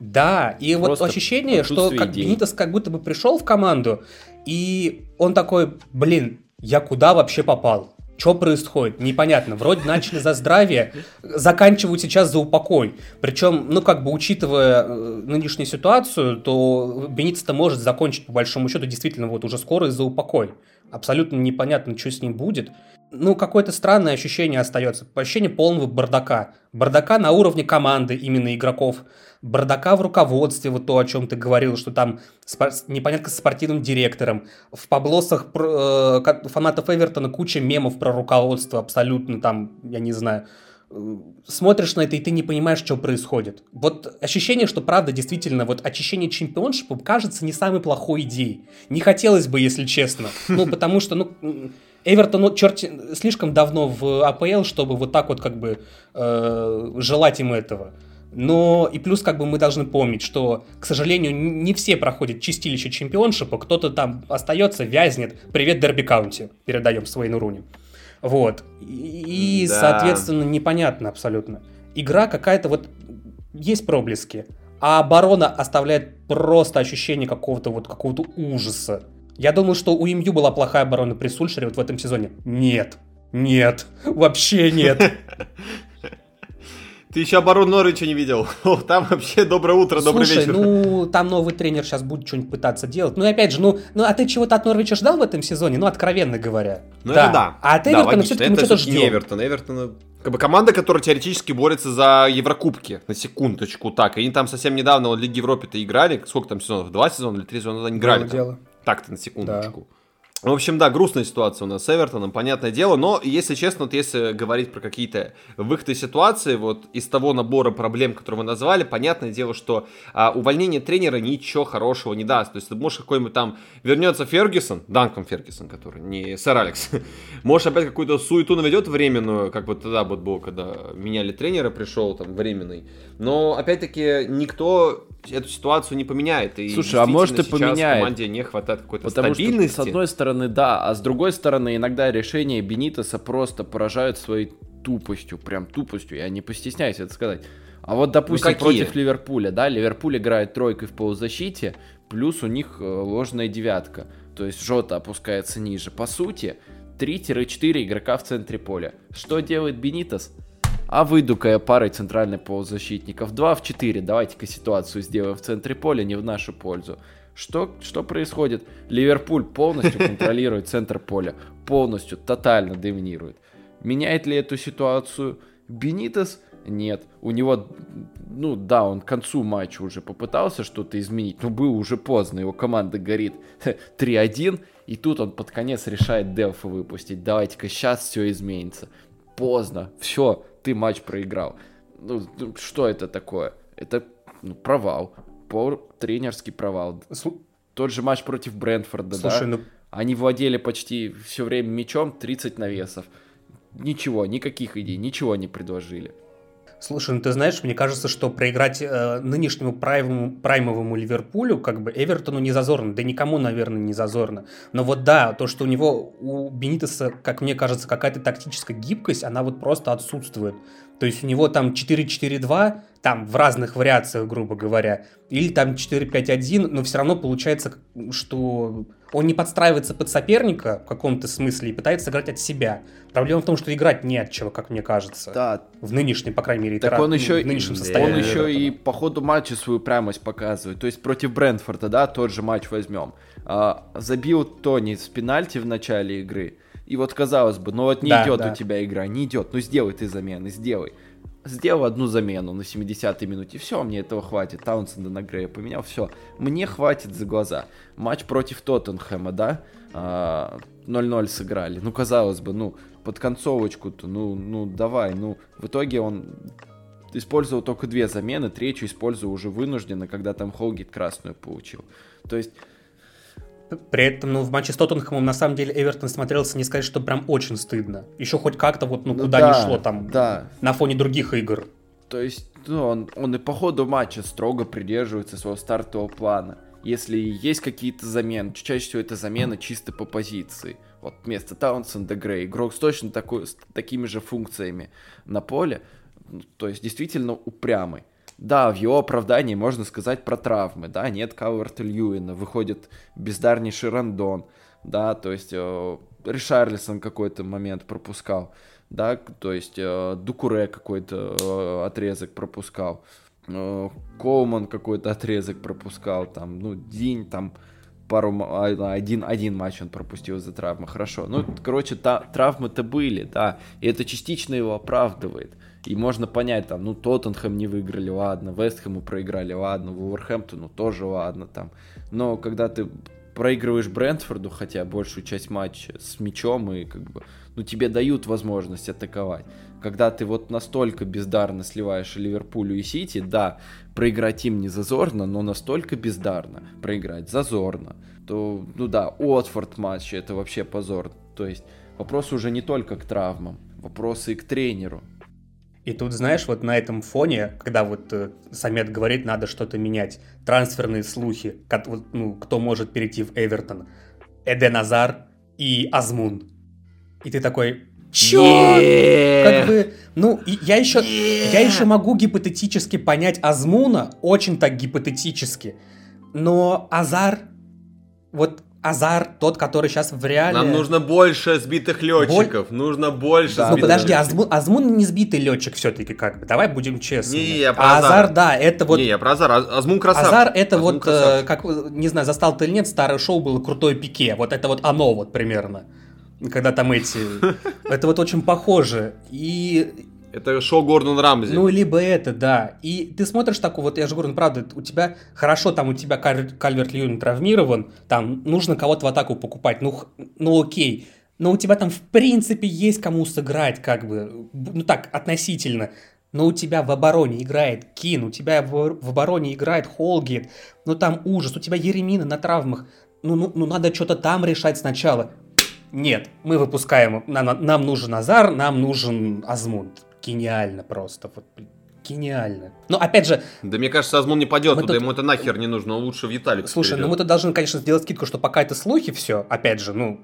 Да, и вот Просто ощущение, что как. Бенитос как будто бы пришел в команду, и он такой, блин, я куда вообще попал? Что происходит? Непонятно. Вроде начали за здравие, заканчивают сейчас за упокой. Причем, ну, как бы, учитывая э, нынешнюю ситуацию, то Бенитос-то может закончить, по большому счету, действительно, вот уже скоро и за упокой. Абсолютно непонятно, что с ним будет. Ну, какое-то странное ощущение остается. Ощущение полного бардака. Бардака на уровне команды, именно игроков. Бардака в руководстве, вот то, о чем ты говорил, что там спор- непонятно с спортивным директором. В поблосах про- э, фанатов Эвертона куча мемов про руководство, абсолютно там, я не знаю. Э, Смотришь на это, и ты не понимаешь, что происходит. Вот ощущение, что правда, действительно, вот очищение чемпионшипа кажется не самой плохой идеей. Не хотелось бы, если честно. Ну, потому что, ну, Эвертон, ну, черт, слишком давно в АПЛ, чтобы вот так вот как бы э, желать им этого. Но и плюс как бы мы должны помнить, что, к сожалению, не все проходят чистилище чемпионшипа, кто-то там остается, вязнет. Привет, Дерби Каунти, передаем Свейну Руни. Вот. И, Да. соответственно, непонятно абсолютно. Игра какая-то вот... Есть проблески. А оборона оставляет просто ощущение какого-то вот какого-то ужаса. Я думал, что у МЮ была плохая оборона при Сульшере вот в этом сезоне. Нет. Нет. Вообще нет. Ты еще оборону Норвича не видел. Там вообще доброе утро, добрый Слушай, вечер. ну, там новый тренер сейчас будет что-нибудь пытаться делать. Ну, и опять же, ну, ну, а ты чего-то от Норвича ждал в этом сезоне? Ну, откровенно говоря. Ну, это да. А от Да, Эвертона логично. все-таки мы что-то всё-таки не ждем. Эвертон. Эвертон как бы команда, которая теоретически борется за Еврокубки, на секундочку, так, и они там совсем недавно в Лиге Европы-то играли, сколько там сезонов, два сезона или три сезона они играли дело. Так-то, на секундочку. В общем, да, грустная ситуация у нас с Эвертоном, понятное дело, но, если честно, вот если говорить про какие-то выходы ситуации, вот из того набора проблем, которые вы назвали, понятное дело, что а, увольнение тренера ничего хорошего не даст. То есть, ты можешь какой-нибудь там вернется Фергюсон, Данком Фергюсон, который, не сэр Алекс, может опять какую-то суету наведет временную, как вот тогда вот было, когда меняли тренера, пришел там временный. Но, опять-таки, никто эту ситуацию не поменяет. И Слушай, а может и поменяет. команде не хватает какой-то Потому стабильности. что, с одной стороны, да, а с другой стороны, иногда решения Бенитоса просто поражают своей тупостью, прям тупостью, я не постесняюсь это сказать. А вот, допустим, Ну, какие? против Ливерпуля, да, Ливерпуль играет тройкой в полузащите, плюс у них э, ложная девятка, то есть Жота опускается ниже. По сути, 3-4 игрока в центре поля. Что делает Бенитос? А выйду-ка я парой центральной полузащитников. 2 в 4. Давайте-ка ситуацию сделаем в центре поля, не в нашу пользу. Что, что происходит? Ливерпуль полностью контролирует центр поля. Полностью, тотально доминирует. Меняет ли эту ситуацию Бенитес? Нет. У него, ну да, он к концу матча уже попытался что-то изменить, но было уже поздно. Его команда горит 3-1, и тут он под конец решает Делфа выпустить. Давайте-ка сейчас все изменится. Поздно. Все, ты матч проиграл. Ну, ну, что это такое? Это ну, провал. Пор, тренерский провал. Слу... Тот же матч против Брентфорда, Слушай, да? Ну... Они владели почти все время мячом, 30 навесов. Ничего, никаких идей, ничего не предложили. Слушай, ну ты знаешь, мне кажется, что проиграть э, нынешнему праймовому, праймовому Ливерпулю, как бы Эвертону не зазорно, да никому, наверное, не зазорно. Но вот да, то, что у него, у Бенитеса, как мне кажется, какая-то тактическая гибкость, она вот просто отсутствует. То есть у него там 4-4-2, там в разных вариациях, грубо говоря, или там 4-5-1, но все равно получается, что он не подстраивается под соперника в каком-то смысле и пытается играть от себя. Проблема в том, что играть не от чего, как мне кажется. Да. В нынешней, по крайней мере, так он еще, в нынешнем состоянии. Он еще и по ходу матча свою прямость показывает. То есть против Брентфорда, да, тот же матч возьмем. А, забил Тони с пенальти в начале игры. И вот казалось бы, ну вот не да, идет да. у тебя игра, не идет. Ну сделай ты замены, сделай. Сделал одну замену на 70-й минуте. Все, мне этого хватит. Таунсенда на Грея поменял. Все, мне хватит за глаза. Матч против Тоттенхэма, да? 0-0 а, сыграли. Ну, казалось бы, ну, под концовочку-то, ну, ну, давай. Ну, в итоге он использовал только две замены, третью использовал уже вынужденно, когда там Холгит красную получил. То есть при этом, ну, в матче с Тоттенхэмом, на самом деле, Эвертон смотрелся, не сказать, что прям очень стыдно. Еще хоть как-то вот, ну, ну куда да, не шло там, да. на фоне других игр. То есть, ну, он, он и по ходу матча строго придерживается своего стартового плана. Если есть какие-то замены, чаще всего это замена чисто по позиции. Вот вместо Таунсенда Грей. Игрок с точно такой, с такими же функциями на поле. То есть, действительно упрямый. Да, в его оправдании можно сказать про травмы, да, нет Кауэрта Льюина, выходит бездарнейший Рандон, да, то есть э, Ришарлисон какой-то момент пропускал, да, то есть э, Дукуре какой-то э, отрезок пропускал, э, Коуман какой-то отрезок пропускал, там, ну, День там пару, а, один, один матч он пропустил из-за травмы, хорошо. Ну, короче, та, травмы-то были, да, и это частично его оправдывает. И можно понять, там, ну, Тоттенхэм не выиграли, ладно, Вестхэму проиграли, ладно, Вулверхэмптону тоже ладно, там. Но когда ты проигрываешь Брентфорду, хотя большую часть матча с мячом, и как бы, ну, тебе дают возможность атаковать. Когда ты вот настолько бездарно сливаешь Ливерпулю и Сити, да, проиграть им не зазорно, но настолько бездарно проиграть зазорно, то, ну да, Уотфорд матч это вообще позор. То есть вопрос уже не только к травмам, вопросы и к тренеру. И тут, знаешь, вот на этом фоне, когда вот э, Самет говорит, надо что-то менять, трансферные слухи, как, вот, ну, кто может перейти в Эвертон, Эден Азар и Азмун. И ты такой, Чё? Как бы, ну, я еще, я еще могу гипотетически понять Азмуна, очень так гипотетически, но Азар, вот Азар, тот, который сейчас в реале... Нам нужно больше сбитых летчиков, Боль... нужно больше да. Ну подожди, Азмун, Азмун не сбитый летчик все-таки, как бы, давай будем честны. Не, я про а Азар. Азар, да, это вот... Не, я про Азар, Азмун красавчик. Азар это Азмун вот, э, как, не знаю, застал ты или нет, старое шоу было «Крутой пике», вот это вот оно вот примерно. Когда там эти... Это вот очень похоже. И это шоу Гордон Рамзи. Ну, либо это, да. И ты смотришь такой, вот я же говорю, ну, правда, у тебя хорошо, там у тебя Кальверт Льюин травмирован, там нужно кого-то в атаку покупать, ну, ну окей. Но у тебя там в принципе есть кому сыграть, как бы, ну так, относительно. Но у тебя в обороне играет Кин, у тебя в, обороне играет Холгейт, ну там ужас, у тебя Еремина на травмах. Ну, ну, ну надо что-то там решать сначала. Нет, мы выпускаем, нам, нам нужен Азар, нам нужен Азмунд гениально просто. Вот, гениально. Но опять же... Да мне кажется, Азмун не пойдет туда, тут... ему это нахер не нужно, лучше в Виталик. Слушай, перейдет. ну мы тут должны, конечно, сделать скидку, что пока это слухи все, опять же, ну,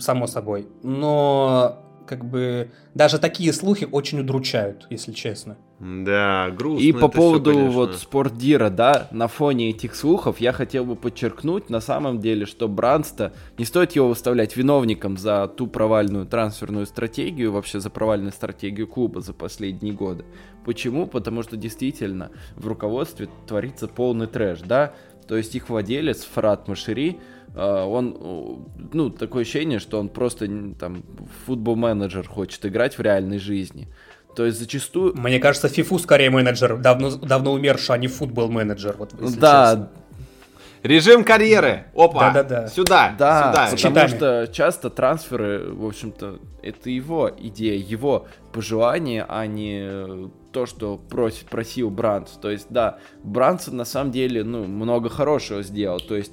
само собой. Но как бы даже такие слухи очень удручают, если честно. Да, грустно. И по поводу конечно. вот спортдира, да, на фоне этих слухов я хотел бы подчеркнуть на самом деле, что Бранста не стоит его выставлять виновником за ту провальную трансферную стратегию, вообще за провальную стратегию клуба за последние годы. Почему? Потому что действительно в руководстве творится полный трэш, да, то есть их владелец Фрат Машери, э, он, э, ну, такое ощущение, что он просто там футбол-менеджер хочет играть в реальной жизни. То есть зачастую Мне кажется, Фифу скорее менеджер, давно, давно умерший, а не футбол-менеджер. Вот, если да, честно. Режим карьеры. Опа. Да-да-да. Сюда. Да, Сюда. с потому читами. что часто трансферы, в общем-то, это его идея, его пожелание, а не то, что просит, просил Бранс. То есть, да, Брансон на самом деле, ну, много хорошего сделал. То есть,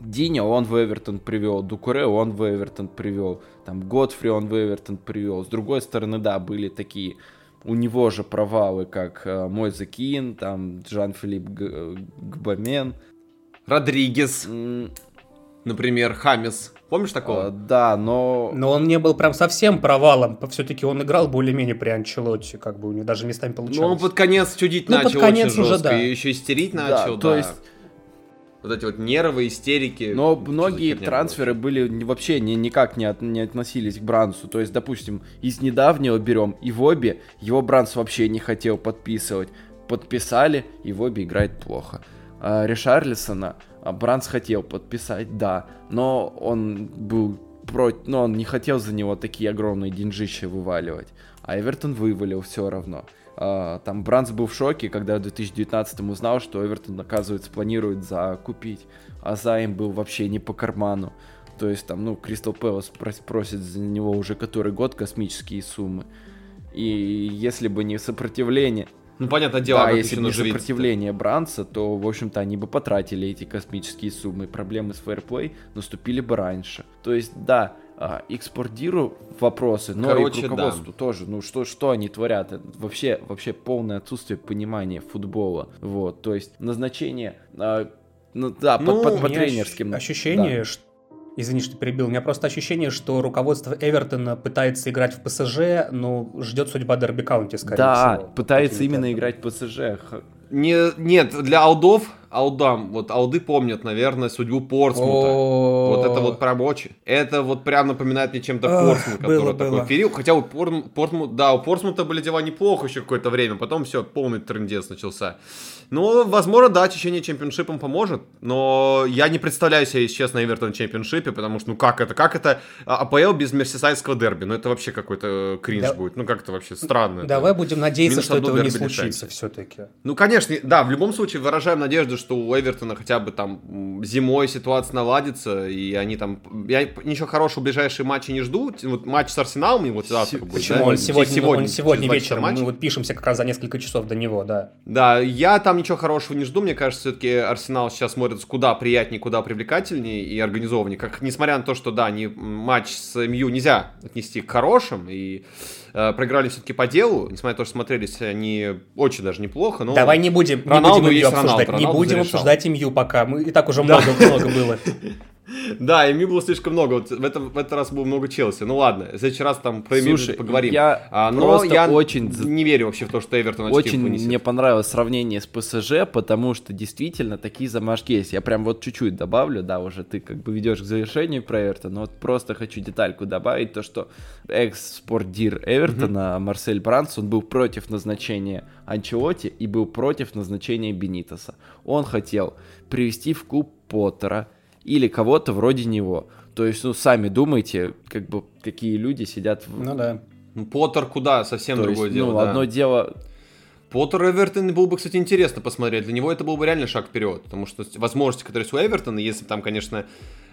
Диня он в Эвертон привел, Дукуре он в Эвертон привел, там Годфри он в Эвертон привел. С другой стороны, да, были такие у него же провалы, как э, Мойзе Кин, там Жан-Филипп Г- Гбамен. Родригес, М, например, Хамис. Помнишь э, такого? Да, но Но он не был прям совсем провалом. Все-таки он играл более-менее при Анчелотте, как бы у него даже местами получалось. Ну, он под конец чудить Ну, под начал конец очень уже жестко. да. И еще истерить Да, начал, то да. есть- Вот эти вот нервы, истерики. Но многие трансферы были не- вообще ни- никак не, от- не относились к Брансу. То есть, допустим, из недавнего берем Ивоби, его Бранс вообще не хотел подписывать. Подписали, Ивоби играет плохо. А Ришарлисона а, Бранс хотел подписать, да, но он был против, но он не хотел за него такие огромные деньжища вываливать. А Эвертон вывалил все равно. А, Там Бранс был в шоке, когда в 2019 узнал, что Эвертон, оказывается, планирует закупить, а займ был вообще не по карману. То есть там, ну, Кристал Пэлас прос- просит за него уже который год космические суммы. И если бы не сопротивление, Ну, понятное дело, да, если бы не сопротивление Бранца, то, в общем-то, они бы потратили эти космические суммы. Проблемы с фэрплей наступили бы раньше. То есть, да, а, экспортиру вопросы, но Короче, и к руководству тоже. Ну, что, что они творят? Это вообще, вообще полное отсутствие понимания футбола. Вот, то есть, назначение... а, ну, да, Ну, по, по- У по меня тренерским. ощ- Ощущение, да. что... Извини, что перебил. У меня просто ощущение, что руководство Эвертона пытается играть в ПСЖ, но ждет судьба Дерби Каунти, скорее Да, всего. пытается Какими-то именно играть ПСЖ. Х- Не, нет, для алдов, алдам, вот алды помнят, наверное, судьбу Портсмута. Вот это вот про Бочи. Это вот прям напоминает мне чем-то Портсмут, который такой период. Хотя у Пор- Портмут, да, у Портсмута были дела неплохо еще какое-то время, потом все, полный трендец начался. Ну, возможно, да, течение чемпионшипом поможет, но я не представляю себе, если честно, Эвертон чемпионшипе, потому что, ну как это, как это а, АПЛ без мерсисайдского дерби? Ну это вообще какой-то кринж Да. будет, ну как это вообще странно. это. Давай будем надеяться, Минус что этого не случится все-таки. Ну, конечно, да, в любом случае выражаем надежду, что у Эвертона хотя бы там зимой ситуация наладится, и они там... Я ничего хорошего в ближайшие матчи не жду. Вот матч с Арсеналом, вот завтра будет, Почему? да? он сегодня, Сегодня, он сегодня вечером, матч. мы вот пишемся как раз за несколько часов до него, да. Да, я там ничего хорошего не жду. Мне кажется, все-таки Арсенал сейчас смотрится куда приятнее, куда привлекательнее и организованнее. Как, несмотря на то, что, да, не, матч с МЮ нельзя отнести к хорошим, и проиграли все-таки по делу, несмотря на то, что смотрелись они очень даже неплохо. Но... Давай не будем, не будем имью обсуждать, Роналду, не будем зарешал. обсуждать имью пока, мы и так уже Да. много-много было. Да, и МЮ было слишком много. Вот в, этом, в этот раз было много Челси. Ну ладно, в следующий раз там про Слушай, поговорим. я А, но просто я очень не верю вообще в то, что Эвертон очки Очень вынесет. мне понравилось сравнение с ПСЖ, потому что действительно такие замашки есть. Я прям вот чуть-чуть добавлю, да, уже ты как бы ведешь к завершению про Эвертон, но вот просто хочу детальку добавить, то что экс-спортдир Эвертона Марсель Бранс, он был против назначения Анчелоти и был против назначения Бенитоса. Он хотел привести в клуб Поттера или кого-то вроде него. То есть, ну, сами думайте, как бы, какие люди сидят в... Ну да. Ну, Поттер куда? Совсем То другое есть, дело. ну, да. одно дело Поттер Эвертон было бы, кстати, интересно посмотреть. Для него это был бы реально шаг вперед. Потому что возможности, которые есть у Эвертона, если бы там, конечно,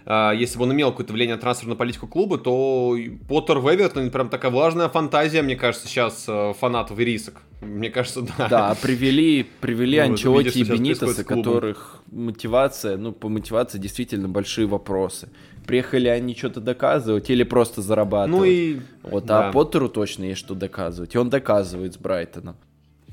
если бы он имел какое-то влияние на трансферную политику клуба, то Поттер в Эвертоне прям такая влажная фантазия, мне кажется, сейчас э, фанатов и рисок. Мне кажется, да. Да, привели, привели Ну, видишь, и клубом. которых мотивация, ну, по мотивации действительно большие вопросы. Приехали они что-то доказывать или просто зарабатывать? Ну и... Вот, да. а Поттеру точно есть что доказывать, и он доказывает с Брайтоном.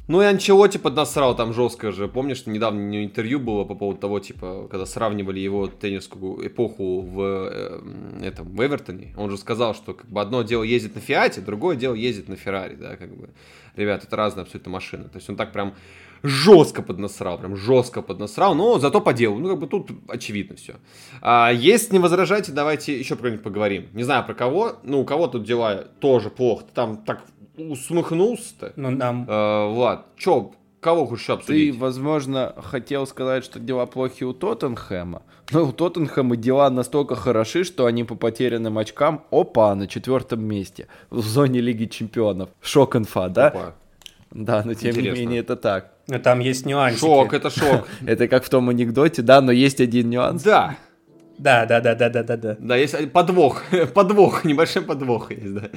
Ну и Анчелоти поднасрал там жестко же. Помнишь, недавно не интервью было по поводу того, типа, когда сравнивали его тренерскую эпоху в э, этом в Эвертоне. Он же сказал, что как бы одно дело ездить на Фиате, другое дело ездить на Феррари, да, как бы. Ребят, это разные абсолютно машины. То есть он так прям жестко поднасрал, прям жестко поднасрал, но зато по делу. Ну, как бы тут очевидно все. А, если не возражайте, давайте еще про нибудь поговорим. Не знаю про кого, ну, у кого тут дела тоже плохо. Там так усмехнулся-то. Ну, нам... А, Влад, чё, кого хочешь Ты, обсудить? возможно, хотел сказать, что дела плохи у Тоттенхэма, но у Тоттенхэма дела настолько хороши, что они по потерянным очкам, опа, на четвертом месте в зоне Лиги Чемпионов. Шок-инфа, да? Опа. Да, но тем Интересно. не менее это так. Ну, там есть нюансики. Шок, это шок. Это как в том анекдоте, да, но есть один нюанс. Да, Да, да, да, да, да, да, да. да, есть подвох, подвох, небольшой подвох есть, да.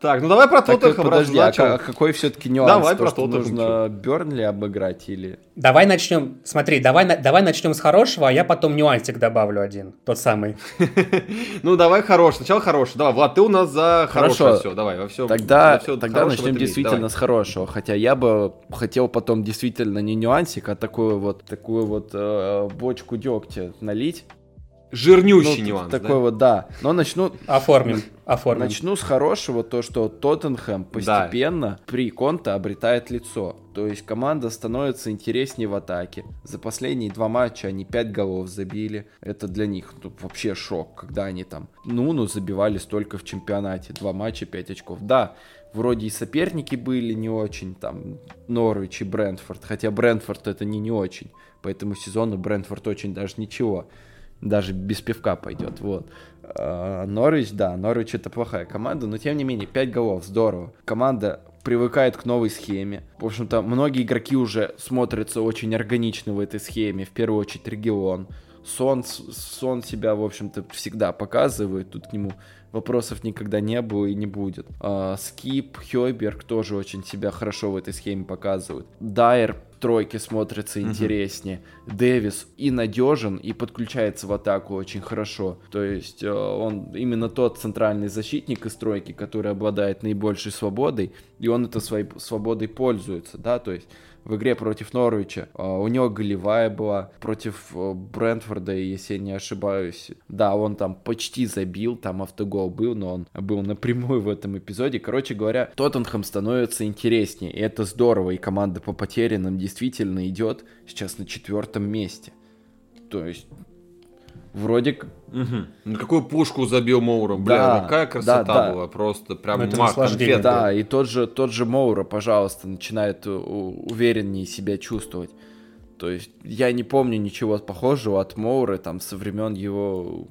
Так, ну давай про Тоттенхэм подожди, а ка- какой все-таки нюанс? Давай То, про что Тоттенхэм, нужно Бернли обыграть или... Давай начнем. Смотри, давай, давай начнем с хорошего, а я потом нюансик добавлю один. Тот самый. Ну давай хорош, сначала хороший. Давай, Влад, ты у нас за Хорошо. хорошее все, давай, во все. Тогда, тогда начнем действительно с хорошего. Хотя я бы хотел потом действительно не нюансик, а такую вот, такую вот э, бочку дегтя налить. Жирнющий Ну, нюанс, Такой да? вот, да. Но начну, Оформим. Оформим. начну с хорошего, то, что Тоттенхэм постепенно при Конте обретает лицо. То есть команда становится интереснее в атаке. За последние два матча они 5 голов забили. Это для них ну, вообще шок, когда они там, ну, ну, забивали столько в чемпионате. Два матча, 5 очков. Да, вроде и соперники были не очень, там, Норвич и Брентфорд. Хотя Брентфорд это не не очень. По этому сезону Брентфорд очень даже ничего. Даже без пивка пойдет, вот. А, Норвич, да, Норвич это плохая команда, но тем не менее, 5 голов, здорово. Команда привыкает к новой схеме. В общем-то, многие игроки уже смотрятся очень органично в этой схеме. В первую очередь Регион. Сон, Сон себя, в общем-то, всегда показывает. Тут к нему вопросов никогда не было и не будет. А, Скип, Хёйберг тоже очень себя хорошо в этой схеме показывают. Дайер в тройке смотрится интереснее. Дэвис и надежен, и подключается в атаку очень хорошо. То есть э, он именно тот центральный защитник из тройки, который обладает наибольшей свободой, и он этой своей свободой пользуется, да, то есть в игре против Норвича. а, У него голевая была против э, Брентфорда, если я не ошибаюсь. Да, он там почти забил, там автогол был, но он был напрямую в этом эпизоде. Короче говоря, Тоттенхэм становится интереснее, и это здорово, и команда по потерянным действительно идет сейчас на четвертом месте. То есть, вроде. Ну, какую пушку забил Моура, бля, Да, какая красота да, да. была, просто прям Ну, это мах, конфетка. Да, и тот же, тот же Моура, пожалуйста, начинает увереннее себя чувствовать. То есть я не помню ничего похожего от Моуры там со времен его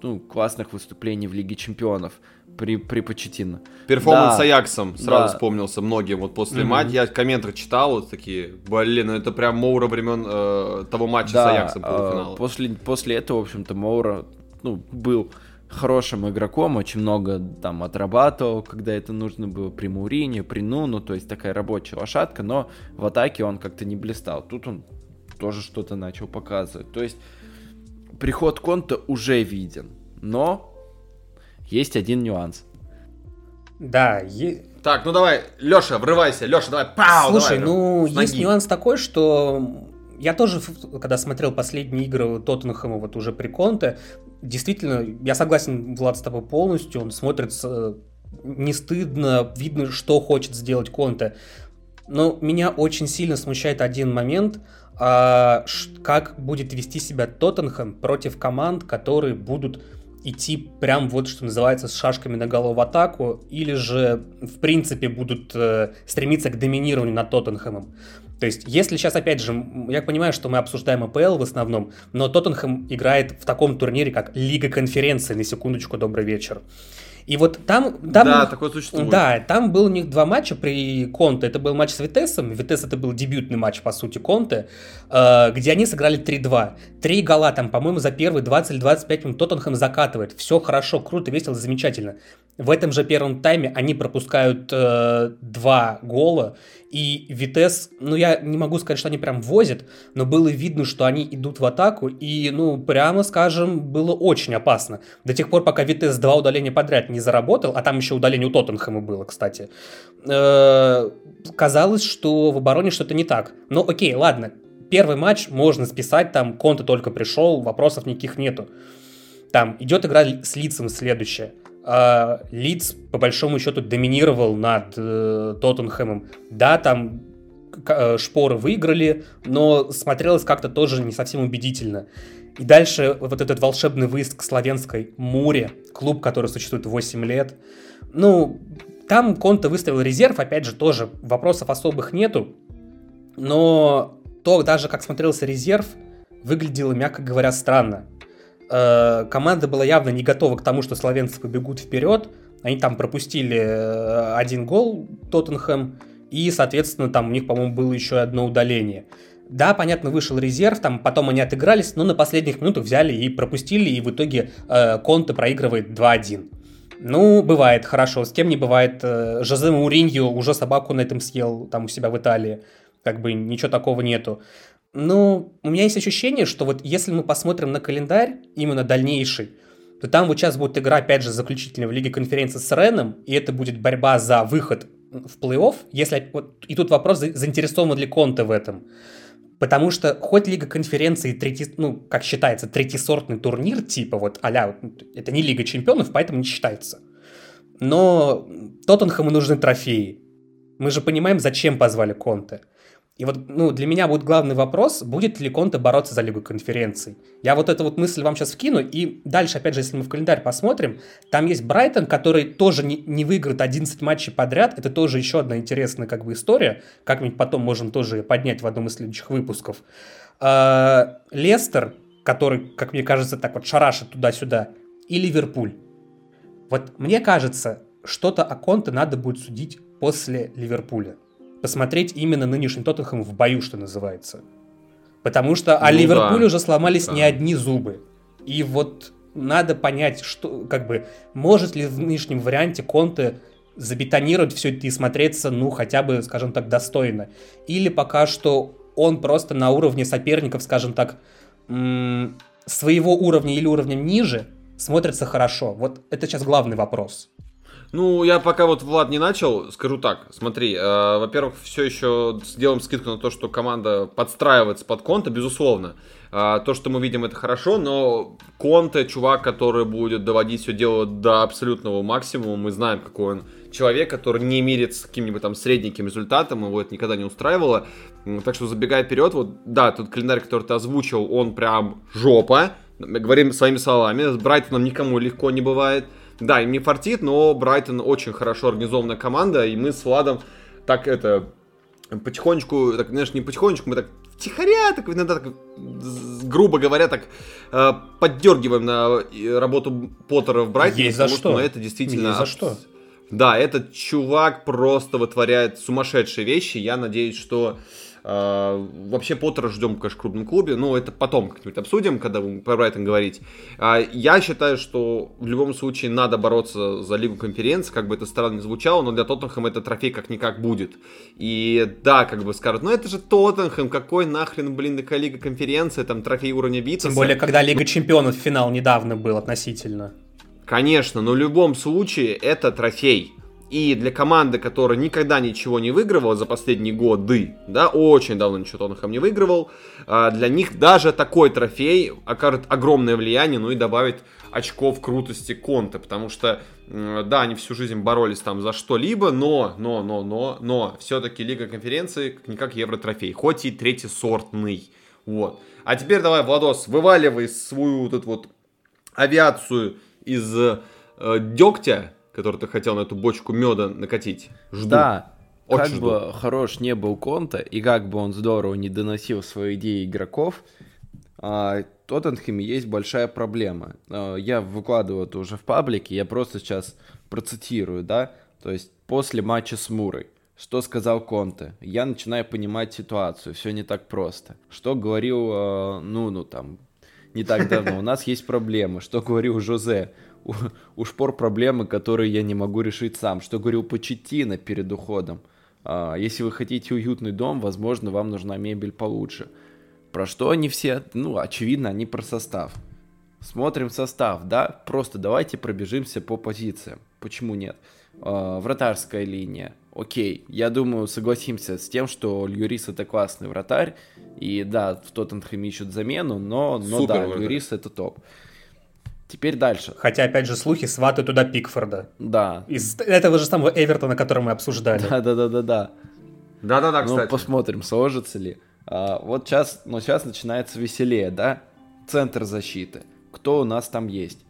ну, классных выступлений в Лиге Чемпионов при, при Почетино. Перформанс Да, с Аяксом сразу да. вспомнился многим. Вот после Мгм. матча я комменты читал, вот такие, блин, ну это прям Моура времен э, того матча с Да, Аяксом э, полуфинала. после, после этого, в общем-то, Моура ну, был хорошим игроком, очень много там отрабатывал, когда это нужно было при Мурине, при Нуну, то есть такая рабочая лошадка, но в атаке он как-то не блистал. Тут он тоже что-то начал показывать. То есть приход Конта уже виден, но есть один нюанс. Да, е- Так, ну давай, Леша, врывайся, Леша, давай, пау, Слушай, давай, ну, с есть нюанс такой, что я тоже, когда смотрел последние игры Тоттенхэма вот уже при Конте, действительно, я согласен, Влад, с тобой полностью, он смотрится не стыдно, видно, что хочет сделать Конте. Но меня очень сильно смущает один момент, а, как будет вести себя Тоттенхэм против команд, которые будут идти прям вот, что называется, с шашками на голову в атаку, или же, в принципе, будут э, стремиться к доминированию над Тоттенхэмом. То есть, если сейчас, опять же, я понимаю, что мы обсуждаем АПЛ в основном, но Тоттенхэм играет в таком турнире, как Лига конференции, на секундочку, добрый вечер. И вот там... там Да, такое существует. Да, там был у них два матча при Конте. Это был матч с Витесом. Витес это был дебютный матч, по сути, Конте, где они сыграли 3-2. Три гола там, по-моему, за первые 20 или 25 минут Тоттенхэм закатывает. Все хорошо, круто, весело, замечательно. В этом же первом тайме они пропускают э, два гола, и Витес, ну я не могу сказать, что они прям возят, но было видно, что они идут в атаку, и, ну, прямо скажем, было очень опасно. До тех пор, пока Витес два удаления подряд не заработал, а там еще удаление у Тоттенхэма было, кстати. Э, казалось, что в обороне что-то не так. Но окей, ладно, первый матч можно списать, там Конте только пришел, вопросов никаких нету. Там идет игра с лицом следующая. А, Лиц, по большому счету, доминировал над э, Тоттенхэмом. Да, там э, шпоры выиграли, но смотрелось как-то тоже не совсем убедительно. И дальше вот этот волшебный выезд к славянской Муре, клуб, который существует 8 лет. Ну, там Конте выставил резерв, опять же, тоже вопросов особых нету. Но то, даже как смотрелся резерв, выглядело, мягко говоря, странно. Э, команда была явно не готова к тому, что славянцы побегут вперед. Они там пропустили э, один гол Тоттенхэм, и, соответственно, там у них, по-моему, было еще одно удаление. Да, понятно, вышел резерв, там потом они отыгрались, но на последних минутах взяли и пропустили, и в итоге э, Конте проигрывает 2-1. Ну, бывает, хорошо. С кем не бывает. Э, Жозе Мауриньо уже собаку на этом съел, там у себя в Италии. Как бы ничего такого нету. Ну, у меня есть ощущение, что вот если мы посмотрим на календарь, именно дальнейший, то там вот сейчас будет игра, опять же, заключительная в Лиге конференции с Реном, и это будет борьба за выход в плей-офф, если... Вот, и тут вопрос, заинтересован ли Конте в этом. Потому что хоть Лига конференции, третий, ну, как считается, третьесортный турнир, типа вот а это не Лига чемпионов, поэтому не считается. Но Тоттенхэму нужны трофеи. Мы же понимаем, зачем позвали Конте. И вот, ну, для меня будет главный вопрос, будет ли Конте бороться за Лигу конференций. Я вот эту вот мысль вам сейчас вкину, и дальше, опять же, если мы в календарь посмотрим, там есть Брайтон, который тоже не, не выиграет 11 матчей подряд, это тоже еще одна интересная как бы история, как-нибудь потом можем тоже поднять в одном из следующих выпусков. А, Лестер, который, как мне кажется, так вот шарашит туда-сюда, и Ливерпуль. Вот мне кажется, что-то о Конте надо будет судить после Ливерпуля посмотреть именно нынешний Тоттенхэм в бою, что называется. Потому что ну, а Ливерпуль да. уже сломались да. не одни зубы. И вот надо понять, что, как бы, может ли в нынешнем варианте Конте забетонировать все это и смотреться, ну, хотя бы, скажем так, достойно. Или пока что он просто на уровне соперников, скажем так, своего уровня или уровнем ниже смотрится хорошо. Вот это сейчас главный вопрос. Ну, я пока вот Влад не начал, скажу так. Смотри, э, во-первых, все еще сделаем скидку на то, что команда подстраивается под Конта, безусловно. Э, то, что мы видим, это хорошо, но Конте, чувак, который будет доводить все дело до абсолютного максимума, мы знаем, какой он человек, который не мирит с каким-нибудь там средненьким результатом, его это никогда не устраивало. Так что забегая вперед, вот, да, тот календарь, который ты озвучил, он прям жопа. Говорим своими словами, с Брайтоном никому легко не бывает. Да, им не фартит, но Брайтон очень хорошо организованная команда, и мы с Владом так это потихонечку, так, знаешь, не потихонечку, мы так тихоря, так иногда так, грубо говоря, так э, поддергиваем на работу Поттера в Брайтоне. Есть за что. Что, ну, это действительно... Есть за что. Да, этот чувак просто вытворяет сумасшедшие вещи. Я надеюсь, что а, вообще Поттера ждем, конечно, в крупном клубе, но это потом как-нибудь обсудим, когда будем про Брайтон говорить. А, я считаю, что в любом случае надо бороться за Лигу конференции, как бы это странно не звучало, но для Тоттенхэма это трофей как-никак будет. И да, как бы скажут, ну это же Тоттенхэм, какой нахрен, блин, такая Лига конференции, там трофей уровня Витаса. Тем более, когда Лига чемпионов финал недавно был относительно. Конечно, но в любом случае это трофей. И для команды, которая никогда ничего не выигрывала за последние годы, да, очень давно ничего Тоттенхэм не выигрывал, а, для них даже такой трофей окажет огромное влияние, ну и добавит очков крутости Конта, потому что, да, они всю жизнь боролись там за что-либо, но, но, но, но, но, все-таки Лига конференции как никак Евротрофей, хоть и третий сортный, вот. А теперь давай, Владос, вываливай свою вот эту вот авиацию из э, дегтя, который ты хотел на эту бочку меда накатить. Жду. Да, Очень как жду. бы хорош не был Конта, и как бы он здорово не доносил свои идеи игроков, а, Тоттенхэме есть большая проблема. А, я выкладываю это уже в паблике, я просто сейчас процитирую, да, то есть после матча с Мурой. Что сказал Конте? Я начинаю понимать ситуацию, все не так просто. Что говорил, э, ну, ну там, не так давно. У нас есть проблемы. Что говорил Жозе? У, у шпор проблемы, которые я не могу решить сам. Что говорил Почетина перед уходом. А, если вы хотите уютный дом, возможно, вам нужна мебель получше. Про что они все? Ну, очевидно, они про состав. Смотрим состав, да? Просто давайте пробежимся по позициям. Почему нет? А, вратарская линия. окей, я думаю, согласимся с тем, что Льюрис это классный вратарь, и да, в Тоттенхэме ищут замену, но, но Супер да, вратарь. Льюрис это топ. Теперь дальше. Хотя, опять же, слухи сваты туда Пикфорда. Да. Из этого же самого Эвертона, который мы обсуждали. Да-да-да-да-да. Да-да-да, Ну, кстати. посмотрим, сложится ли. А, вот сейчас, ну, сейчас начинается веселее, да? Центр защиты. Кто у нас там есть?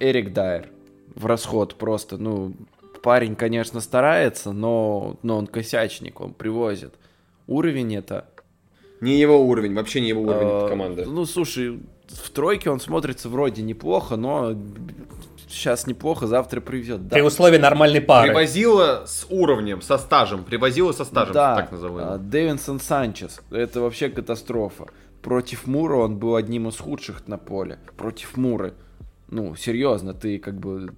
Эрик Дайер. В расход просто, ну, парень, конечно, старается, но, но он косячник, он привозит. Уровень это... Не его уровень, вообще не его уровень этой команды. Ну, слушай, в тройке он смотрится вроде неплохо, но сейчас неплохо, завтра привезет. Да, При условии нормальной пары. Привозила с уровнем, со стажем. Привозила со стажем, Да, так а, называемым. Дэвинсон Санчес. Это вообще катастрофа. Против Мура он был одним из худших на поле. Против Муры. Ну, серьезно, ты как бы...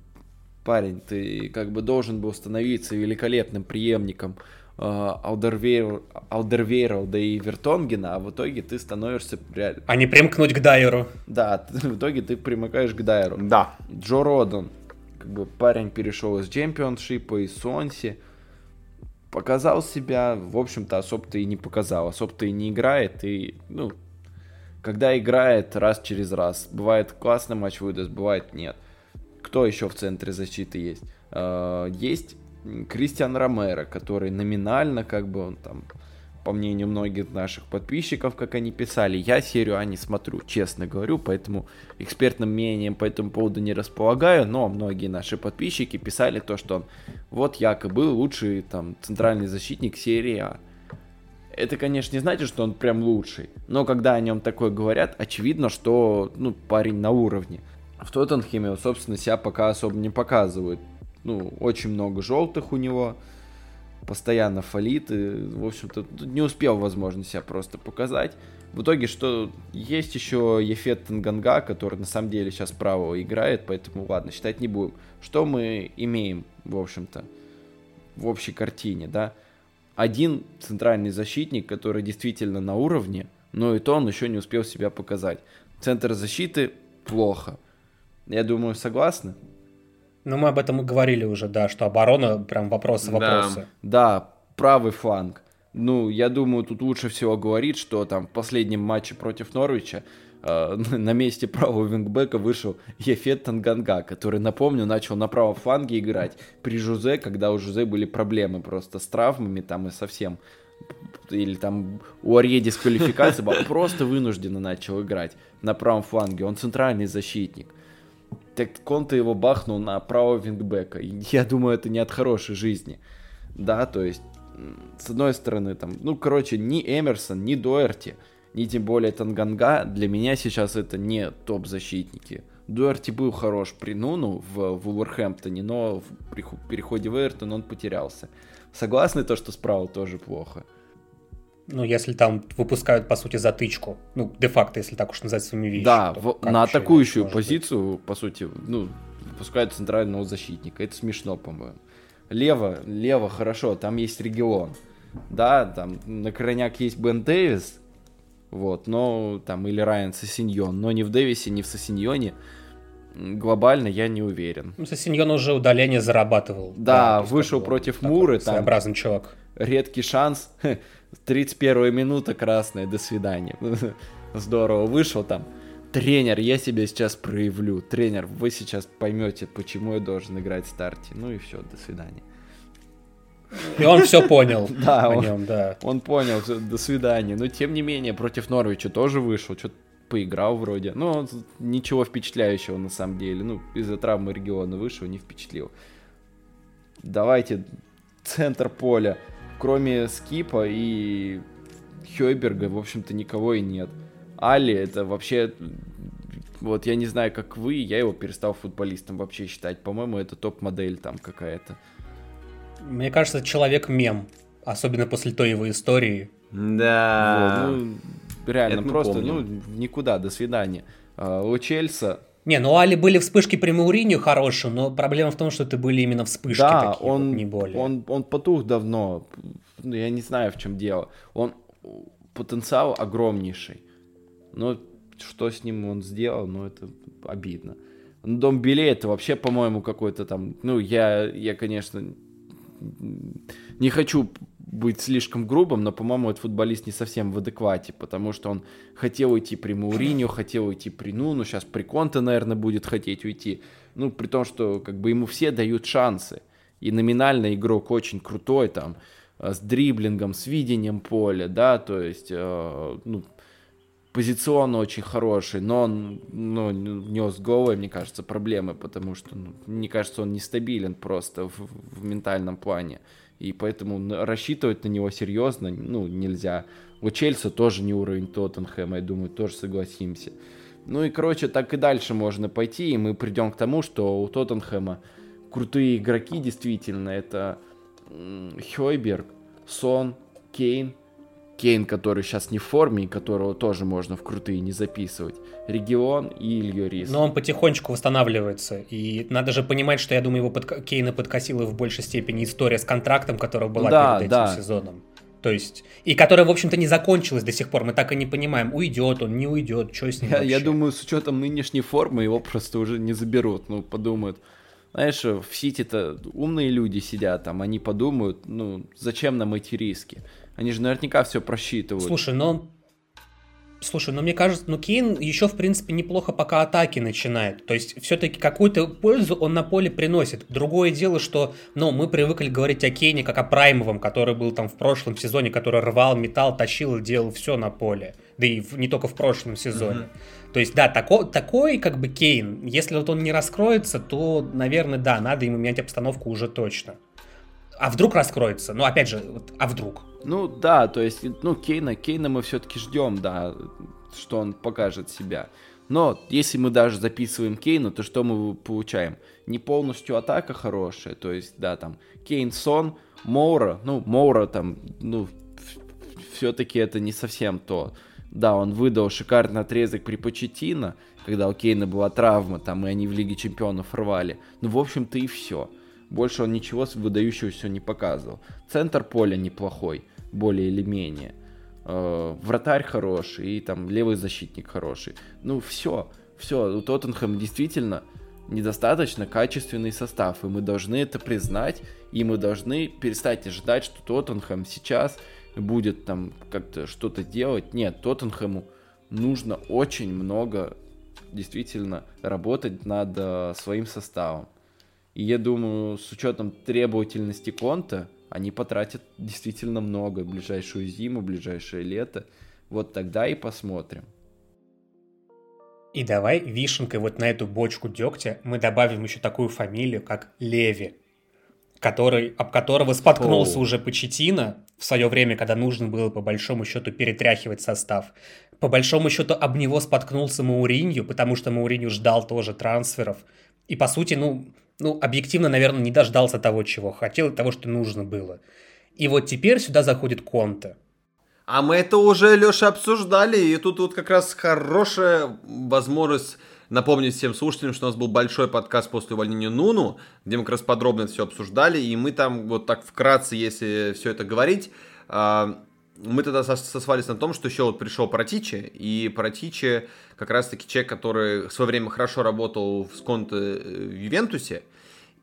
Парень, ты как бы должен был становиться великолепным преемником э, Алдервейр- Алдервейралда и Вертонгена, а в итоге ты становишься... А не примкнуть к Дайеру. Да, ты- в итоге ты примыкаешь к Дайеру. Да. Джо Родан, как бы парень перешел из чемпионшипа, из Сонси, показал себя, в общем-то, особо-то и не показал, особо-то и не играет, и, ну, когда играет раз через раз, бывает классный матч выдаст, бывает нет. Кто еще в центре защиты есть? Э, Есть Кристиан Ромеро, который номинально, как бы он там, по мнению многих наших подписчиков, как они писали, я серию А не смотрю, честно говорю, поэтому экспертным мнением по этому поводу не располагаю, но многие наши подписчики писали то, что он вот якобы лучший там центральный защитник серии А. Это, конечно, не значит, что он прям лучший, но когда о нем такое говорят, очевидно, что ну, парень на уровне. В Тоттенхеме, собственно, себя пока особо не показывает. Ну, очень много желтых у него, постоянно фалит, и, в общем-то, не успел, возможно, себя просто показать. В итоге, что есть еще Ефет Танганга, который на самом деле сейчас правого играет, поэтому ладно, считать не будем. Что мы имеем, в общем-то, в общей картине, да? Один центральный защитник, который действительно на уровне, но и то он еще не успел себя показать. Центр защиты плохо. Я думаю, согласны? Ну, мы об этом и говорили уже, да, что оборона прям Да. вопросы-вопросы. Да, правый фланг. Ну, я думаю, тут лучше всего говорить, что там в последнем матче против Норвича э, на месте правого вингбека вышел Ефет Танганга, который, напомню, начал на правом фланге играть при Жузе, когда у Жузе были проблемы просто с травмами там и совсем. Или там у Арье дисквалификация была, просто вынужденно начал играть на правом фланге. Он центральный защитник. Так Конте его бахнул на правого вингбека. Я думаю, это не от хорошей жизни. Да, то есть, с одной стороны, там, ну, короче, ни Эмерсон, ни Дуэрти, ни тем более Танганга, для меня сейчас это не топ-защитники. Дуэрти был хорош при Нуну в Вулверхэмптоне, но в приху- переходе в Эвертон он потерялся. Согласны то, что справа тоже плохо? Ну, если там выпускают, по сути, затычку. Ну, де-факто, если так уж назвать своими вещами. Да, в- на атакующую может быть? позицию, по сути, ну, выпускают центрального защитника. Это смешно, по-моему. Лево, лево, хорошо, там есть регион. Да, там на крайняк есть Бен Дэвис, вот, но там или Райан Сосиньон, но ни в Дэвисе, ни в Сосиньоне глобально я не уверен. Ну, Сосиньон уже удаление зарабатывал. Да, есть вышел против Муры, там- Своеобразный чувак. Редкий шанс, 31 минута красная, до свидания. Здорово, вышел там. Тренер, я себя сейчас проявлю. Тренер, вы сейчас поймете, почему я должен играть в старте. Ну и все, до свидания. И он все понял Да, он- нем, да. Он понял, до свидания. Но тем не менее, против Норвича тоже вышел, что-то поиграл вроде. Ну, он ничего впечатляющего на самом деле. Ну, из-за травмы региона вышел, не впечатлил. Давайте центр поля. Кроме Скипа и Хёйберга, в общем-то, никого и нет. Али это вообще... Вот я не знаю, как вы, я его перестал футболистом вообще считать. По-моему, это топ-модель там какая-то. Мне кажется, человек-мем. Особенно после той его истории. Да. Вот, ну, реально, это просто, помним. ну, никуда, до свидания. А, у Чельса, Не, ну у Али были вспышки при Мауриню хорошие, но проблема в том, что это были именно вспышки да, такие, он, вот, не более. он, он потух давно, Ну, я не знаю, в чем дело. Он потенциал огромнейший, но что с ним он сделал, ну, это обидно. Ну, Дом Беле это вообще, по-моему, какой-то там, ну, я, я, конечно, не хочу быть слишком грубым, но, по-моему, этот футболист не совсем в адеквате, потому что он хотел уйти при Мауриню, хотел уйти при Нуну, сейчас при Конте, наверное, будет хотеть уйти. Ну, при том, что как бы ему все дают шансы. И номинально игрок очень крутой, там, э, с дриблингом, с видением поля, да, то есть, э, ну, позиционно очень хороший, но он ну, нес голые, мне кажется, проблемы, потому что, ну, мне кажется, он нестабилен просто в, в ментальном плане. И поэтому рассчитывать на него серьезно, ну, нельзя. У Чельса тоже не уровень Тоттенхэма, я думаю, тоже согласимся. Ну и, короче, так и дальше можно пойти, и мы придем к тому, что у Тоттенхэма крутые игроки действительно. Это Хойберг, Сон, Кейн, Кейн, который сейчас не в форме, и которого тоже можно в крутые не записывать. Регион и Ильорис. Но он потихонечку восстанавливается. И надо же понимать, что я думаю, его под... Кейна подкосила в большей степени история с контрактом, которая была да, перед этим да. сезоном. То есть, и которая, в общем-то, не закончилась до сих пор. Мы так и не понимаем, уйдет он, не уйдет, что с ним я, я думаю, с учетом нынешней формы его просто уже не заберут. Ну, подумают. Знаешь, в Сити-то умные люди сидят там, они подумают, ну, зачем нам эти риски? Они же наверняка все просчитывают. Слушай, но Слушай, ну мне кажется, ну Кейн еще, в принципе, неплохо пока атаки начинает. То есть, все-таки какую-то пользу он на поле приносит. Другое дело, что, ну, мы привыкли говорить о Кейне как о праймовом, который был там в прошлом сезоне, который рвал металл, тащил и делал все на поле. Да и в, не только в прошлом сезоне. Mm-hmm. То есть, да, тако, такой как бы Кейн, если вот он не раскроется, то, наверное, да, надо ему менять обстановку уже точно. А вдруг раскроется? Ну, опять же, вот, а вдруг? Ну, да, то есть, ну, Кейна, Кейна мы все-таки ждем, да, что он покажет себя. Но если мы даже записываем Кейна, то что мы получаем? Не полностью атака хорошая, то есть, да, там, Кейн, Сон, Моура, ну, Моура там, ну, все-таки это не совсем то. Да, он выдал шикарный отрезок при Почетино, когда у Кейна была травма, там, и они в Лиге Чемпионов рвали. Ну, в общем-то, и все. Больше он ничего выдающегося не показывал. Центр поля неплохой, более или менее. Э, вратарь хороший, и там левый защитник хороший. Ну, все, все. У Тоттенхэм действительно недостаточно качественный состав, и мы должны это признать, и мы должны перестать ожидать, что Тоттенхэм сейчас будет там как-то что-то делать. Нет, Тоттенхэму нужно очень много действительно работать над э, своим составом. И я думаю, с учетом требовательности конта, они потратят действительно много ближайшую зиму, ближайшее лето. Вот тогда и посмотрим. И давай вишенкой вот на эту бочку дегтя мы добавим еще такую фамилию, как Леви, который, об которого споткнулся Оу. уже Почетина в свое время, когда нужно было по большому счету перетряхивать состав. По большому счету об него споткнулся Мауринью, потому что Мауринью ждал тоже трансферов. И по сути, ну, ну, объективно, наверное, не дождался того, чего хотел, того, что нужно было. И вот теперь сюда заходит Конте. А мы это уже, Леша, обсуждали, и тут вот как раз хорошая возможность напомнить всем слушателям, что у нас был большой подкаст после увольнения Нуну, где мы как раз подробно это все обсуждали, и мы там вот так вкратце, если все это говорить, а, мы тогда сослались на том, что еще вот пришел Паратичи, и Паратичи как раз-таки человек, который в свое время хорошо работал в Сконте э, в Ювентусе,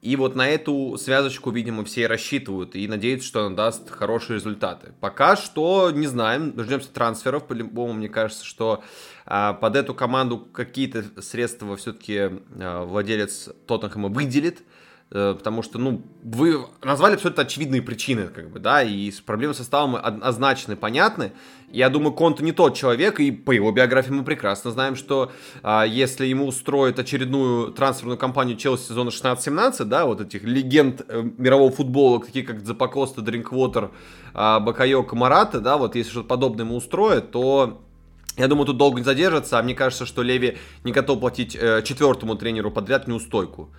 и вот на эту связочку, видимо, все рассчитывают и надеются, что она даст хорошие результаты. Пока что не знаем, дождемся трансферов. По-любому, мне кажется, что а, под эту команду какие-то средства все-таки а, владелец Тоттенхэма выделит. Э, потому что, ну, вы назвали абсолютно очевидные причины, как бы, да, и проблемы с составом однозначны, понятны. Я думаю, Конте не тот человек, и по его биографии мы прекрасно знаем, что а, если ему устроят очередную трансферную кампанию Челси сезона 16-17, да, вот этих легенд э, мирового футбола, такие как Запакоста, Дринквотер, а, Бакайо, Марата, да, вот если что-то подобное ему устроят, то я думаю, тут долго не задержится, а мне кажется, что Леви не готов платить э, четвертому тренеру подряд неустойку.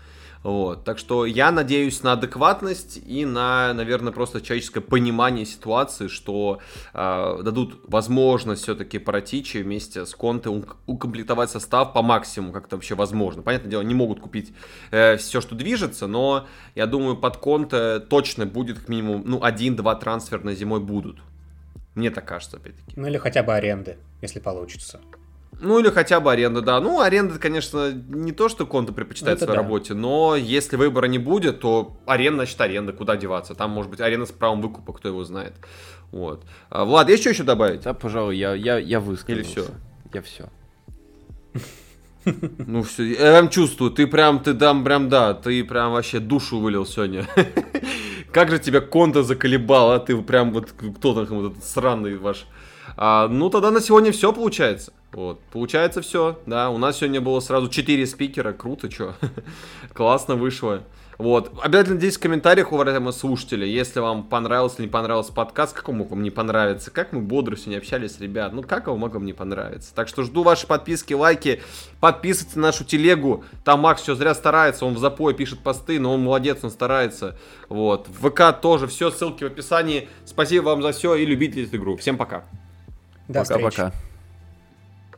Вот. Так что я надеюсь на адекватность и на, наверное, просто человеческое понимание ситуации, что э, дадут возможность все-таки Паратичи вместе с Конте укомплектовать состав по максимуму, как это вообще возможно. Понятное дело, не могут купить э, все, что движется, но я думаю, под Конте точно будет как минимум ну, один-два трансферна зимой будут. Мне так кажется, опять-таки. Ну или хотя бы аренды, если получится. Ну или хотя бы аренда, да. Ну, аренда, конечно, не то, что Конта предпочитает Это в своей да. работе, но если выбора не будет, то аренда, значит, аренда, куда деваться. Там может быть аренда с правом выкупа, кто его знает. Вот. А, Влад, есть что еще добавить? Да, пожалуй, я, я, я высказался. Или всё? Я все. Ну все, я прям чувствую, ты прям, ты там прям, да, ты прям вообще душу вылил сегодня. Как же тебя Конта заколебал, а ты прям вот кто там этот сраный ваш. А, ну тогда на сегодня все получается. Вот, получается все, да, у нас сегодня было сразу 4 спикера, круто, что, классно вышло. Вот, обязательно здесь в комментариях, уважаемые слушатели, если вам понравился или не понравился подкаст, как он мог вам не понравиться, как мы бодро сегодня общались, ребят, ну как он мог вам не понравиться. Так что жду ваши подписки, лайки, подписывайтесь на нашу телегу, там Макс все зря старается, он в запое пишет посты, но он молодец, он старается. Вот, в ВК тоже, все, ссылки в описании. Спасибо вам за все и любите эту игру. Всем пока. До встречи. Пока-пока.